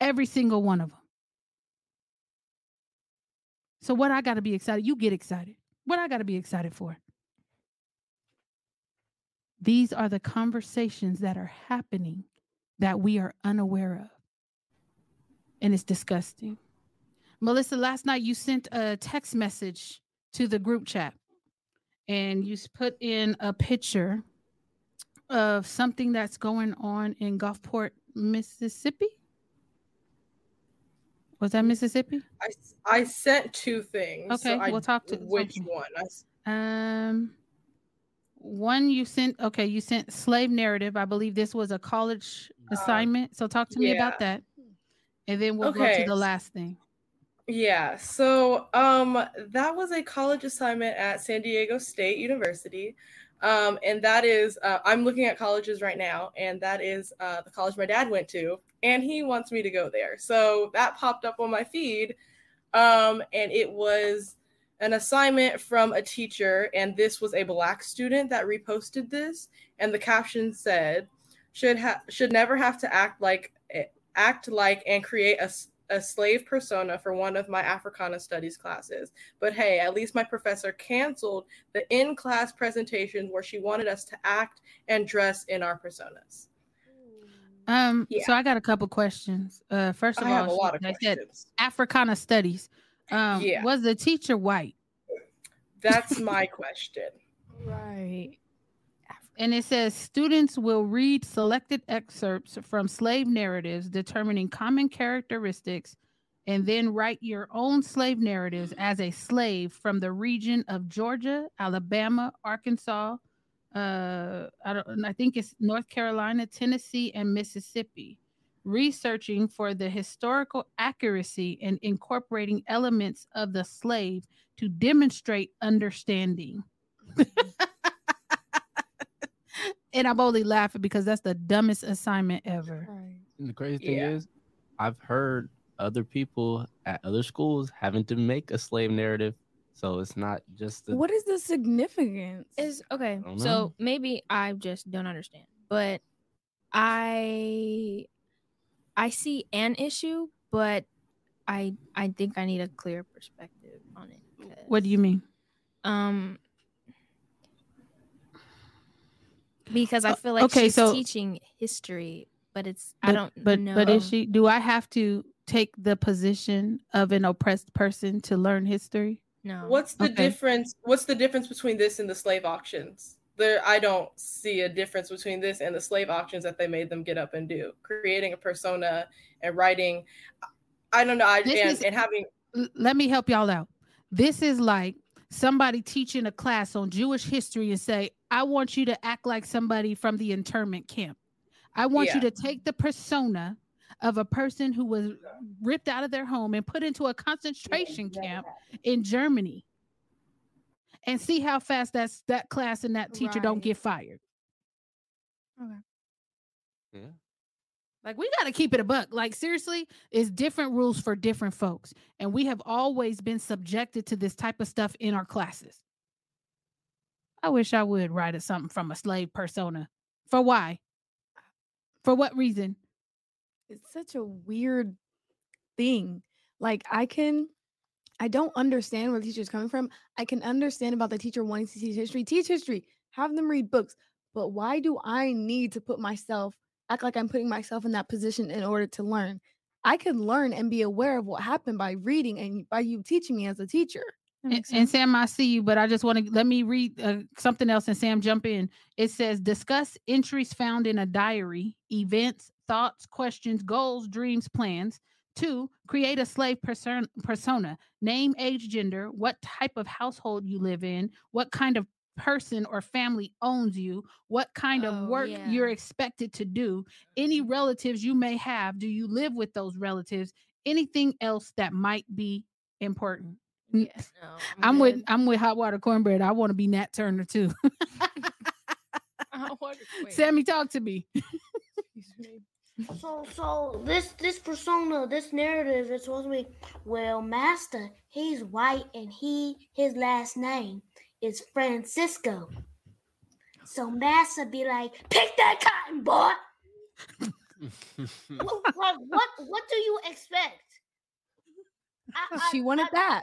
[SPEAKER 2] every single one of them So what I got to be excited? You get excited. What I got to be excited for? These are the conversations that are happening that we are unaware of. And it's disgusting. Melissa, last night you sent a text message to the group chat and you put in a picture of something that's going on in Gulfport, Mississippi. Was that Mississippi?
[SPEAKER 9] I, I sent two things.
[SPEAKER 2] Okay,
[SPEAKER 9] so
[SPEAKER 2] we'll talk to-
[SPEAKER 9] which
[SPEAKER 2] okay.
[SPEAKER 9] one. I
[SPEAKER 2] Um, one you sent. Okay, you sent slave narrative. I believe this was a college assignment. So talk to me
[SPEAKER 9] yeah.
[SPEAKER 2] about that, and then we'll go to the last thing.
[SPEAKER 9] Yeah, so um that was a college assignment at San Diego State University. Um and that is uh, I'm looking at colleges right now and that is uh the college my dad went to and he wants me to go there. So that popped up on my feed um and it was an assignment from a teacher and this was a black student that reposted this and the caption said should have should never have to act like eh, act like and create a, a slave persona for one of my Africana studies classes. But hey, at least my professor canceled the in class presentations where she wanted us to act and dress in our personas.
[SPEAKER 2] Um,
[SPEAKER 9] Yeah.
[SPEAKER 2] so I got a couple questions. Uh, first of
[SPEAKER 9] I
[SPEAKER 2] all,
[SPEAKER 9] have a
[SPEAKER 2] she-
[SPEAKER 9] lot of
[SPEAKER 2] they said
[SPEAKER 9] questions.
[SPEAKER 2] Africana studies. Um,
[SPEAKER 9] Yeah.
[SPEAKER 2] was the teacher white?
[SPEAKER 9] That's my question.
[SPEAKER 6] Right.
[SPEAKER 2] And it says students will read selected excerpts from slave narratives determining common characteristics and then write your own slave narratives as a slave from the region of Georgia, Alabama, Arkansas, uh I don't I think it's North Carolina, Tennessee and Mississippi. Researching for the historical accuracy and incorporating elements of the slave to demonstrate understanding. and I'm only laughing because that's the dumbest assignment ever.
[SPEAKER 6] Right.
[SPEAKER 7] And the crazy thing
[SPEAKER 9] Yeah.
[SPEAKER 7] is, I've heard other people at other schools having to make a slave narrative, so it's not just the
[SPEAKER 6] What is the significance?
[SPEAKER 5] Is okay. So maybe I just don't understand, but I I see an issue, but I I think I need a clear perspective on it.
[SPEAKER 2] What do you mean?
[SPEAKER 5] Um, because I
[SPEAKER 2] Uh,
[SPEAKER 5] feel like
[SPEAKER 2] okay,
[SPEAKER 5] she's
[SPEAKER 2] so-
[SPEAKER 5] teaching history, but it's I don't
[SPEAKER 2] But
[SPEAKER 5] know.
[SPEAKER 2] but is she? Do I have to take the position of an oppressed person to learn history?
[SPEAKER 5] no.
[SPEAKER 9] What's the
[SPEAKER 2] Okay.
[SPEAKER 9] difference? What's the difference between this and the slave auctions? There, I don't see a difference between this and the slave auctions that they made them get up and do. Creating a persona and writing, I don't know, I,
[SPEAKER 2] This
[SPEAKER 9] and,
[SPEAKER 2] is-
[SPEAKER 9] and having
[SPEAKER 2] let me help y'all out. This is like somebody teaching a class on Jewish history and say, I want you to act like somebody from the internment camp. I want you to take the persona of a person who was ripped out of their home and put into a concentration camp in Germany and see how fast that's that class and that teacher don't get fired.
[SPEAKER 7] yeah.
[SPEAKER 2] Like we got to keep it a buck. Like seriously, it's different rules for different folks, and we have always been subjected to this type of stuff in our classes. I wish I would write a something from a slave persona. For why? For what reason?
[SPEAKER 6] it's such a weird thing. Like I can I don't understand where the teacher's coming from. I can understand about the teacher wanting to teach history. Teach history. Have them read books. But why do I need to put myself act like I'm putting myself in that position in order to learn? I can learn and be aware of what happened by reading and by you teaching me as a teacher.
[SPEAKER 2] And, and? Sam, I see you, but I just want to let me read uh, something else. And Sam, jump in. It says discuss entries found in a diary, events, thoughts, questions, goals, dreams, plans. Two, create a slave person- persona. Name, age, gender, what type of household you live in, what kind of person or family owns you, what kind of
[SPEAKER 5] Oh,
[SPEAKER 2] work you're expected to do, any mm-hmm. relatives you may have. Do you live with those relatives? Anything else that might be important.
[SPEAKER 5] Yeah, no,
[SPEAKER 2] I'm with. I'm with hot water cornbread. I want to be Nat Turner too.
[SPEAKER 5] I wanna quit.
[SPEAKER 2] Sammy, talk to me.
[SPEAKER 8] So so this this persona, this narrative is supposed to be well, Master, he's white and he his last name is Francisco. So Massa be like, pick that cotton, boy. What, like, what what do you expect? I- I-
[SPEAKER 6] she wanted
[SPEAKER 8] I-
[SPEAKER 6] that.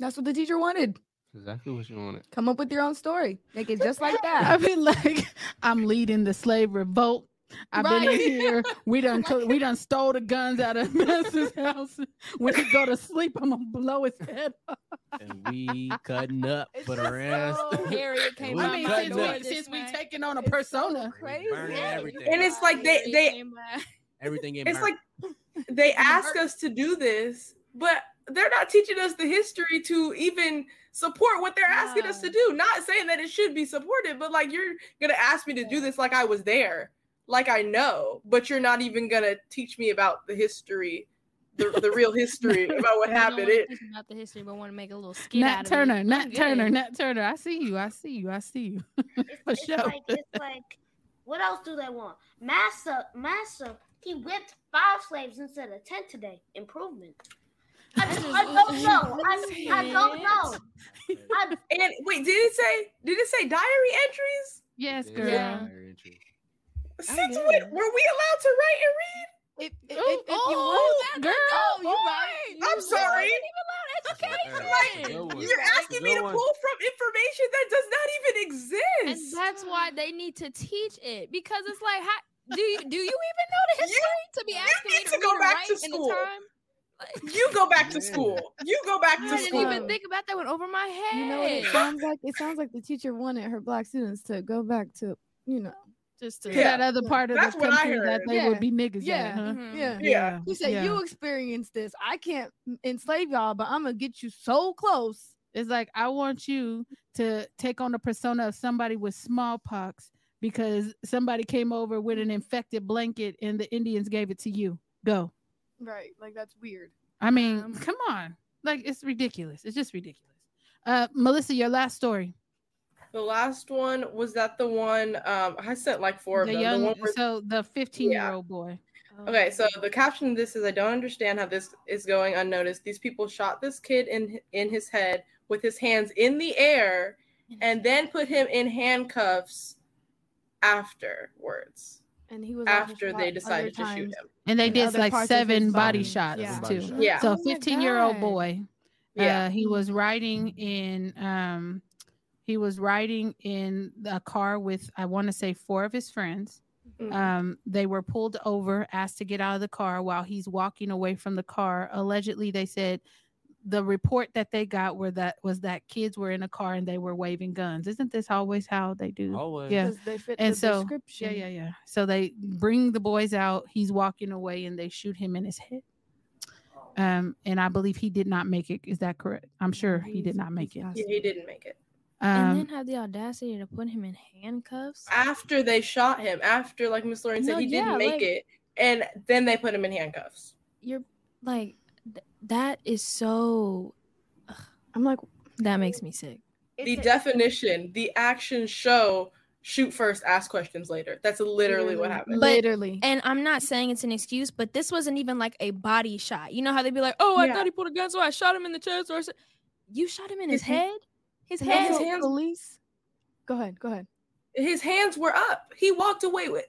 [SPEAKER 6] That's what the teacher wanted.
[SPEAKER 7] Exactly what you wanted.
[SPEAKER 6] Come up with your own story. Make it just like that.
[SPEAKER 2] I
[SPEAKER 6] that.
[SPEAKER 2] mean, like I'm leading the slave revolt. I've been in here. We done we done stole the guns out of Master's house. When he go to sleep, I'm gonna blow his head off.
[SPEAKER 7] And we cutting up
[SPEAKER 6] It's
[SPEAKER 7] for the rest.
[SPEAKER 6] so
[SPEAKER 5] Harriet came
[SPEAKER 7] We
[SPEAKER 2] I mean,
[SPEAKER 7] cutting
[SPEAKER 2] since we, since we
[SPEAKER 5] night.
[SPEAKER 2] taking on a
[SPEAKER 6] It's so
[SPEAKER 2] persona,
[SPEAKER 6] crazy.
[SPEAKER 7] everything.
[SPEAKER 9] And it's like they they
[SPEAKER 7] Everything
[SPEAKER 9] it's
[SPEAKER 7] burnt.
[SPEAKER 9] like they ask us to do this, but they're not teaching us the history to even support what they're asking us to do. Not saying that it should be supported, but like you're gonna ask me to do this like I was there, like I know, but you're not even gonna teach me about the history, the, the real history about what
[SPEAKER 5] You don't
[SPEAKER 9] happened. It,
[SPEAKER 5] about the history, but want to make a little skit
[SPEAKER 2] Nat
[SPEAKER 5] out
[SPEAKER 2] Turner,
[SPEAKER 5] of it.
[SPEAKER 2] Nat
[SPEAKER 5] I'm
[SPEAKER 2] Turner,
[SPEAKER 5] good.
[SPEAKER 2] Nat Turner. I see you. I see you. I see you.
[SPEAKER 8] It's,
[SPEAKER 2] For
[SPEAKER 8] it's
[SPEAKER 2] sure.
[SPEAKER 8] like it's like what else do they want? Massa Massa he whipped five slaves instead of ten today. Improvement. I, I don't know. I, I don't know. I,
[SPEAKER 9] and wait, did it say? Did it say diary entries?
[SPEAKER 2] Yes,
[SPEAKER 7] Yeah,
[SPEAKER 2] girl.
[SPEAKER 5] Yeah.
[SPEAKER 7] Very interesting.
[SPEAKER 9] Since oh,
[SPEAKER 6] get
[SPEAKER 9] when were we allowed to write and read?
[SPEAKER 6] If, if,
[SPEAKER 2] Ooh,
[SPEAKER 6] if, if you
[SPEAKER 2] oh,
[SPEAKER 6] want,
[SPEAKER 2] girl,
[SPEAKER 6] oh, you right.
[SPEAKER 9] I'm sorry.
[SPEAKER 7] Like, good one.
[SPEAKER 9] You're asking me to pull from information that does not even
[SPEAKER 5] And
[SPEAKER 9] exist.
[SPEAKER 5] that's why they need to teach it because it's like, how, do you do you even know the history to be
[SPEAKER 9] you
[SPEAKER 5] asking me
[SPEAKER 9] need
[SPEAKER 5] to,
[SPEAKER 9] to go
[SPEAKER 5] and
[SPEAKER 9] back to school.
[SPEAKER 5] time?
[SPEAKER 9] You go back to school. You go back to school.
[SPEAKER 5] I didn't
[SPEAKER 9] school.
[SPEAKER 5] even think about that one over my head.
[SPEAKER 6] You know what it sounds like? It sounds like the teacher wanted her black students to go back to, you know,
[SPEAKER 5] Just
[SPEAKER 2] To
[SPEAKER 5] to
[SPEAKER 9] Yeah.
[SPEAKER 2] that other part of
[SPEAKER 9] That's
[SPEAKER 2] the
[SPEAKER 9] what I
[SPEAKER 2] country that they
[SPEAKER 6] Yeah.
[SPEAKER 2] would be niggas
[SPEAKER 6] Yeah.
[SPEAKER 2] at, huh?
[SPEAKER 5] Mhm.
[SPEAKER 6] yeah.
[SPEAKER 9] Yeah.
[SPEAKER 6] He said,
[SPEAKER 2] yeah.
[SPEAKER 6] "You experienced this. I can't enslave y'all, but I'm gonna get you so close."
[SPEAKER 2] It's like I want you to take on the persona of somebody with smallpox because somebody came over with an infected blanket and the Indians gave it to you. Go.
[SPEAKER 6] Right? Like that's weird.
[SPEAKER 2] I mean,
[SPEAKER 5] Um,
[SPEAKER 2] come on. Like it's ridiculous. It's just ridiculous. Uh Melissa, your last story.
[SPEAKER 9] The last one was that the one um I sent like four of
[SPEAKER 2] the
[SPEAKER 9] them.
[SPEAKER 2] young
[SPEAKER 9] the one where,
[SPEAKER 2] so the 15 year old boy.
[SPEAKER 9] okay, so the caption of this is I don't understand how this is going unnoticed. These people shot this kid in in his head with his hands in the air and then put him in handcuffs afterwards.
[SPEAKER 6] And he was
[SPEAKER 9] After they decided to shoot him.
[SPEAKER 2] And they
[SPEAKER 6] in
[SPEAKER 2] did like
[SPEAKER 6] parts of his
[SPEAKER 2] seven body
[SPEAKER 6] body.
[SPEAKER 2] shots
[SPEAKER 6] Yeah.
[SPEAKER 2] Too.
[SPEAKER 9] Yeah.
[SPEAKER 2] So
[SPEAKER 6] Oh
[SPEAKER 2] 15 year old boy.
[SPEAKER 9] Yeah.
[SPEAKER 2] Uh, he was riding in um he was riding in a car with I want to say four of his friends.
[SPEAKER 9] Mhm.
[SPEAKER 2] Um, they were pulled over, asked to get out of the car while he's walking away from the car. Allegedly, they said the report that they got were that was that kids were in a car and they were waving guns. Isn't this always how they do?
[SPEAKER 7] Always.
[SPEAKER 2] Yeah.
[SPEAKER 6] 'Cause they fit
[SPEAKER 2] And
[SPEAKER 6] the
[SPEAKER 2] so-
[SPEAKER 6] description.
[SPEAKER 2] Yeah, yeah, yeah. So they bring the boys out. He's walking away and they shoot him in his head. Um, and I believe he did not make it. Is that correct? I'm sure he did not make it.
[SPEAKER 9] Yeah, he didn't make it.
[SPEAKER 5] And
[SPEAKER 2] Um,
[SPEAKER 5] then have the audacity to put him in handcuffs.
[SPEAKER 9] After they shot him, after like Miss Lauren said
[SPEAKER 5] No,
[SPEAKER 9] he
[SPEAKER 5] yeah,
[SPEAKER 9] didn't make
[SPEAKER 5] like-
[SPEAKER 9] it, and then they put him in handcuffs.
[SPEAKER 5] You're like, th- that is so.
[SPEAKER 6] I'm like,
[SPEAKER 5] That makes me sick.
[SPEAKER 9] the
[SPEAKER 8] it's a-
[SPEAKER 9] definition, the action show shoot first, ask questions later. That's literally what happened.
[SPEAKER 5] But-
[SPEAKER 6] literally.
[SPEAKER 5] And I'm not saying it's an excuse, but this wasn't even like a body shot. You know how they'd be like, "Oh, I
[SPEAKER 9] Yeah.
[SPEAKER 5] thought he pulled a gun, so I shot him in the chest." Or so- you shot him in his
[SPEAKER 9] His
[SPEAKER 5] head. His
[SPEAKER 6] And
[SPEAKER 5] head.
[SPEAKER 9] his hands-
[SPEAKER 6] police. Go ahead. Go ahead.
[SPEAKER 9] His hands were up. He walked away with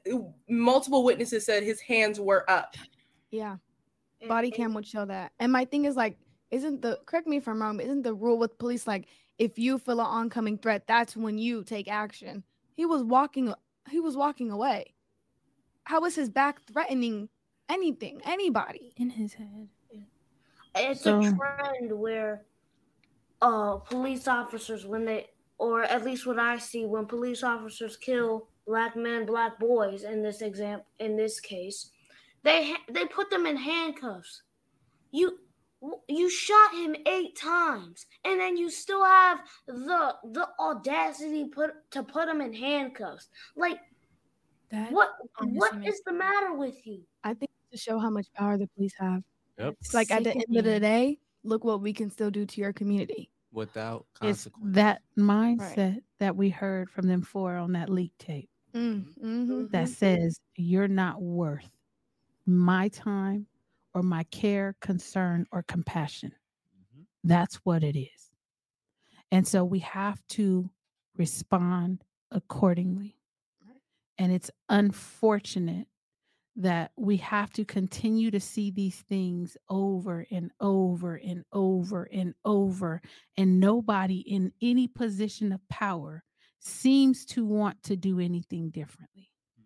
[SPEAKER 9] multiple witnesses said his hands were up.
[SPEAKER 6] Yeah. Body
[SPEAKER 8] mm-hmm.
[SPEAKER 6] cam would show that. And my thing is like, isn't the correct me if I'm wrong, but isn't the rule with police like if you feel an oncoming threat, that's when you take action? He was walking he was walking away. How was his back threatening anything, anybody?
[SPEAKER 5] in his head.
[SPEAKER 8] It's
[SPEAKER 2] So-
[SPEAKER 8] a trend where uh police officers when they or at least what I see when police officers kill black men, black boys in this example in this case, they ha- they put them in handcuffs. You you shot him 8 times and then you still have the the audacity put to put him in handcuffs. Like
[SPEAKER 5] That
[SPEAKER 8] what
[SPEAKER 5] honestly
[SPEAKER 8] what
[SPEAKER 5] makes
[SPEAKER 8] is the matter with you?
[SPEAKER 6] I think to show how much power the police have.
[SPEAKER 7] Yep.
[SPEAKER 6] It's like at the end of the day, look what we can still do to your community.
[SPEAKER 7] Without
[SPEAKER 2] it's that mindset that we heard from them four on that leak tape
[SPEAKER 6] Mm, mhm.
[SPEAKER 2] that says you're not worth my time or my care, concern, or compassion.
[SPEAKER 7] Mhm.
[SPEAKER 2] That's what it is. And so we have to respond accordingly. And it's unfortunate that we have to continue to see these things over and over and over and over. And nobody in any position of power seems to want to do anything differently. Mm.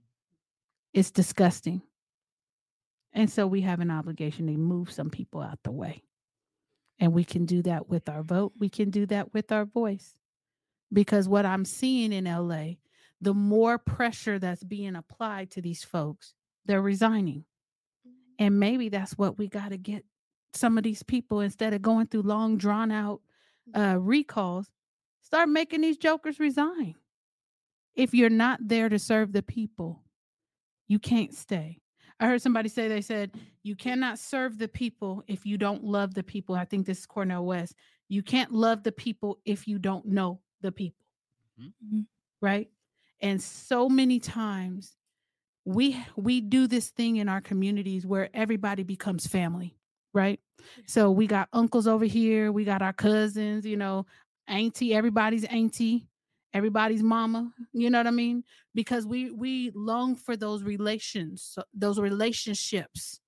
[SPEAKER 2] It's disgusting. And so we have an obligation to move some people out the way. And we can do that with our vote, we can do that with our voice. Because what I'm seeing in LA, the more pressure that's being applied to these folks, they're resigning. And maybe that's what we got to get some of these people instead of going through long, drawn out uh, recalls, start making these jokers resign. If you're not there to serve the people, you can't stay. I heard somebody say they said you cannot serve the people if you don't love the people. I think this is Cornel West. You can't love the people if you don't know the people.
[SPEAKER 5] Mhm.
[SPEAKER 2] Right? And so many times we we do this thing in our communities where everybody becomes family, right? So we got uncles over here, we got our cousins, you know, auntie, everybody's auntie, everybody's mama, you know what I mean? Because we we long for those relations, those relationships.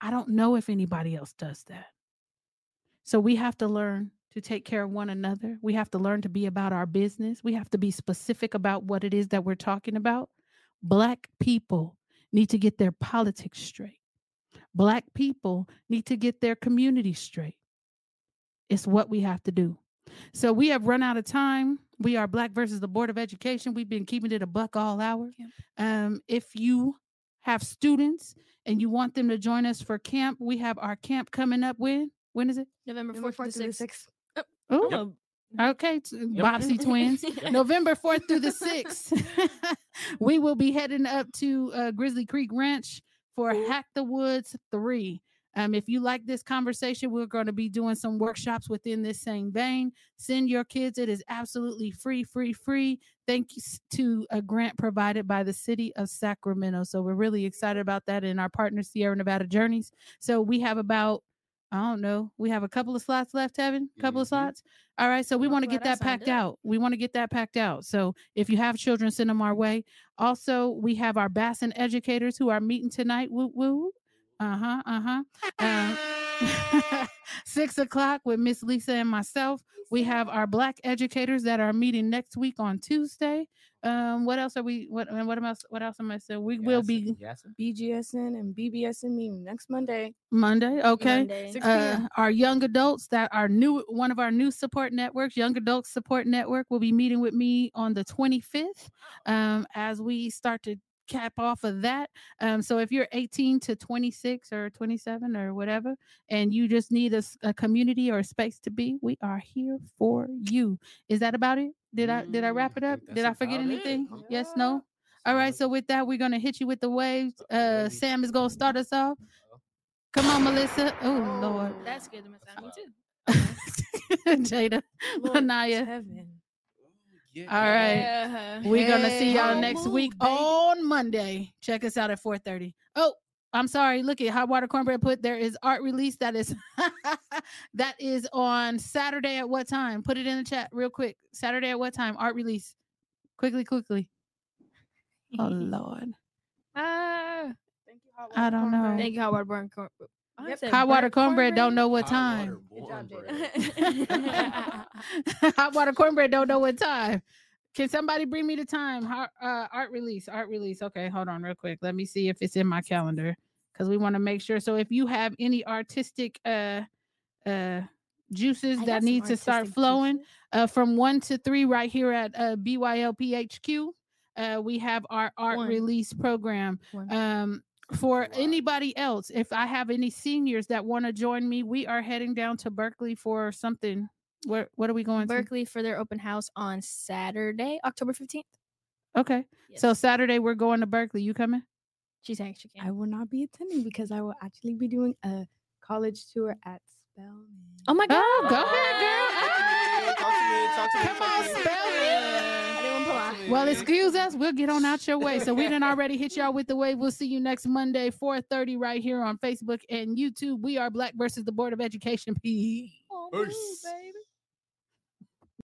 [SPEAKER 2] I don't know if anybody else does that. So we have to learn to take care of one another. We have to learn to be about our business. We have to be specific about what it is that we're talking about. Black people need to get their politics straight. Black people need to get their community straight. It's what we have to do. So we have run out of time. We are Black versus the Board of Education. We've been keeping it a buck all hour.
[SPEAKER 5] Yep.
[SPEAKER 2] Um, if you have students and you want them to join us for camp, we have our camp coming up when? When is it?
[SPEAKER 5] November
[SPEAKER 6] November
[SPEAKER 5] 4th to the 6th.
[SPEAKER 6] sixth.
[SPEAKER 2] Oh, okay. t- Bobbsey twins. November 4th through the 6th. we will be heading up to uh, Grizzly Creek Ranch for Hack the Woods 3. Um, if you like this conversation, we're going to be doing some workshops within this same vein. Send your kids. It is absolutely free, free, free. Thank you to a grant provided by the city of Sacramento. So we're really excited about that and our partner, Sierra Nevada Journeys. So we have about, I don't know, we have a couple of slots left, Evan. Couple of
[SPEAKER 7] Mhm.
[SPEAKER 2] slots. All right. So we want to get that packed out. We want to get that packed out. So if you have children, send them our way. Also, we have our Bassin educators who are meeting tonight. Woo woo. Uh huh. Uh huh. Six o'clock with Miss Lisa and myself. We have our black educators that are meeting next week on Tuesday. Um, what else are we? What and what else? What else am I saying? We will be yes.
[SPEAKER 6] BGSN and BBSN meeting next Monday.
[SPEAKER 2] Monday. Okay.
[SPEAKER 5] Monday.
[SPEAKER 2] uh, our young adults that are new one of our new support networks young adults support network will be meeting with me on the 25th um, as we start to cap off of that um, so if you're 18 to 26 or 27 or whatever and you just need a community or a space to be we are here for you. Is that about it? Did i did i
[SPEAKER 7] Mm,
[SPEAKER 2] wrap it up?
[SPEAKER 7] think
[SPEAKER 2] did i forget anything?
[SPEAKER 7] I'm-
[SPEAKER 2] yes no? All right so with that we're gonna hit you with the waves. Uh sam is gonna start us off. Come on melissa. Oh lord.
[SPEAKER 5] That scared the mess out of me too.
[SPEAKER 2] Jada, Anaya.
[SPEAKER 6] Heaven.
[SPEAKER 2] All right.
[SPEAKER 5] Yeah.
[SPEAKER 2] We're gonna see y'all next
[SPEAKER 6] move,
[SPEAKER 2] week
[SPEAKER 6] baby.
[SPEAKER 2] on Monday. Check us out at 4:30. Oh, I'm sorry. Look at Hot Water Cornbread put there is art release that is that is on Saturday at what time? Put it in the chat real quick. Saturday at what time? Art release. Quickly, quickly. Oh Lord.
[SPEAKER 5] Ah,
[SPEAKER 2] I don't know.
[SPEAKER 5] thank you, Howard Burn. Cor- I
[SPEAKER 6] Yep.
[SPEAKER 2] Hot water
[SPEAKER 5] burnt
[SPEAKER 2] cornbread don't know what
[SPEAKER 7] Hot
[SPEAKER 2] time.
[SPEAKER 7] water cornbread.
[SPEAKER 2] Hot water cornbread don't know what time. Can somebody bring me the time? Har- uh, art release, art release. Okay, hold on real quick. Let me see if it's in my calendar because we want to make sure. So if you have any artistic uh uh juices that need to start flowing uh from one to three right here at uh BYLPHQ, uh we have our art
[SPEAKER 5] One.
[SPEAKER 2] release program.
[SPEAKER 5] One.
[SPEAKER 2] Um for
[SPEAKER 7] Wow.
[SPEAKER 2] anybody else, if I have any seniors that want to join me, we are heading down to Berkeley for something. Where what are we going to?
[SPEAKER 5] Berkeley for their open house on Saturday, October 15th.
[SPEAKER 2] Okay. So Saturday we're going to Berkeley. You coming?
[SPEAKER 5] she's saying she can I
[SPEAKER 6] will not be attending because I will actually be doing a college tour at Spelman.
[SPEAKER 5] Oh my god.
[SPEAKER 2] Oh, go ahead, girl.
[SPEAKER 7] Talk to me, talk to me,
[SPEAKER 2] Come
[SPEAKER 7] talk
[SPEAKER 2] on,
[SPEAKER 7] to me.
[SPEAKER 2] Well, excuse us. We'll get on out your way. So we didn't already hit y'all with the wave. We'll see you next Monday, 4:30, right here on Facebook and YouTube. We are Black versus the Board of Education. Peace.
[SPEAKER 5] Oh, baby.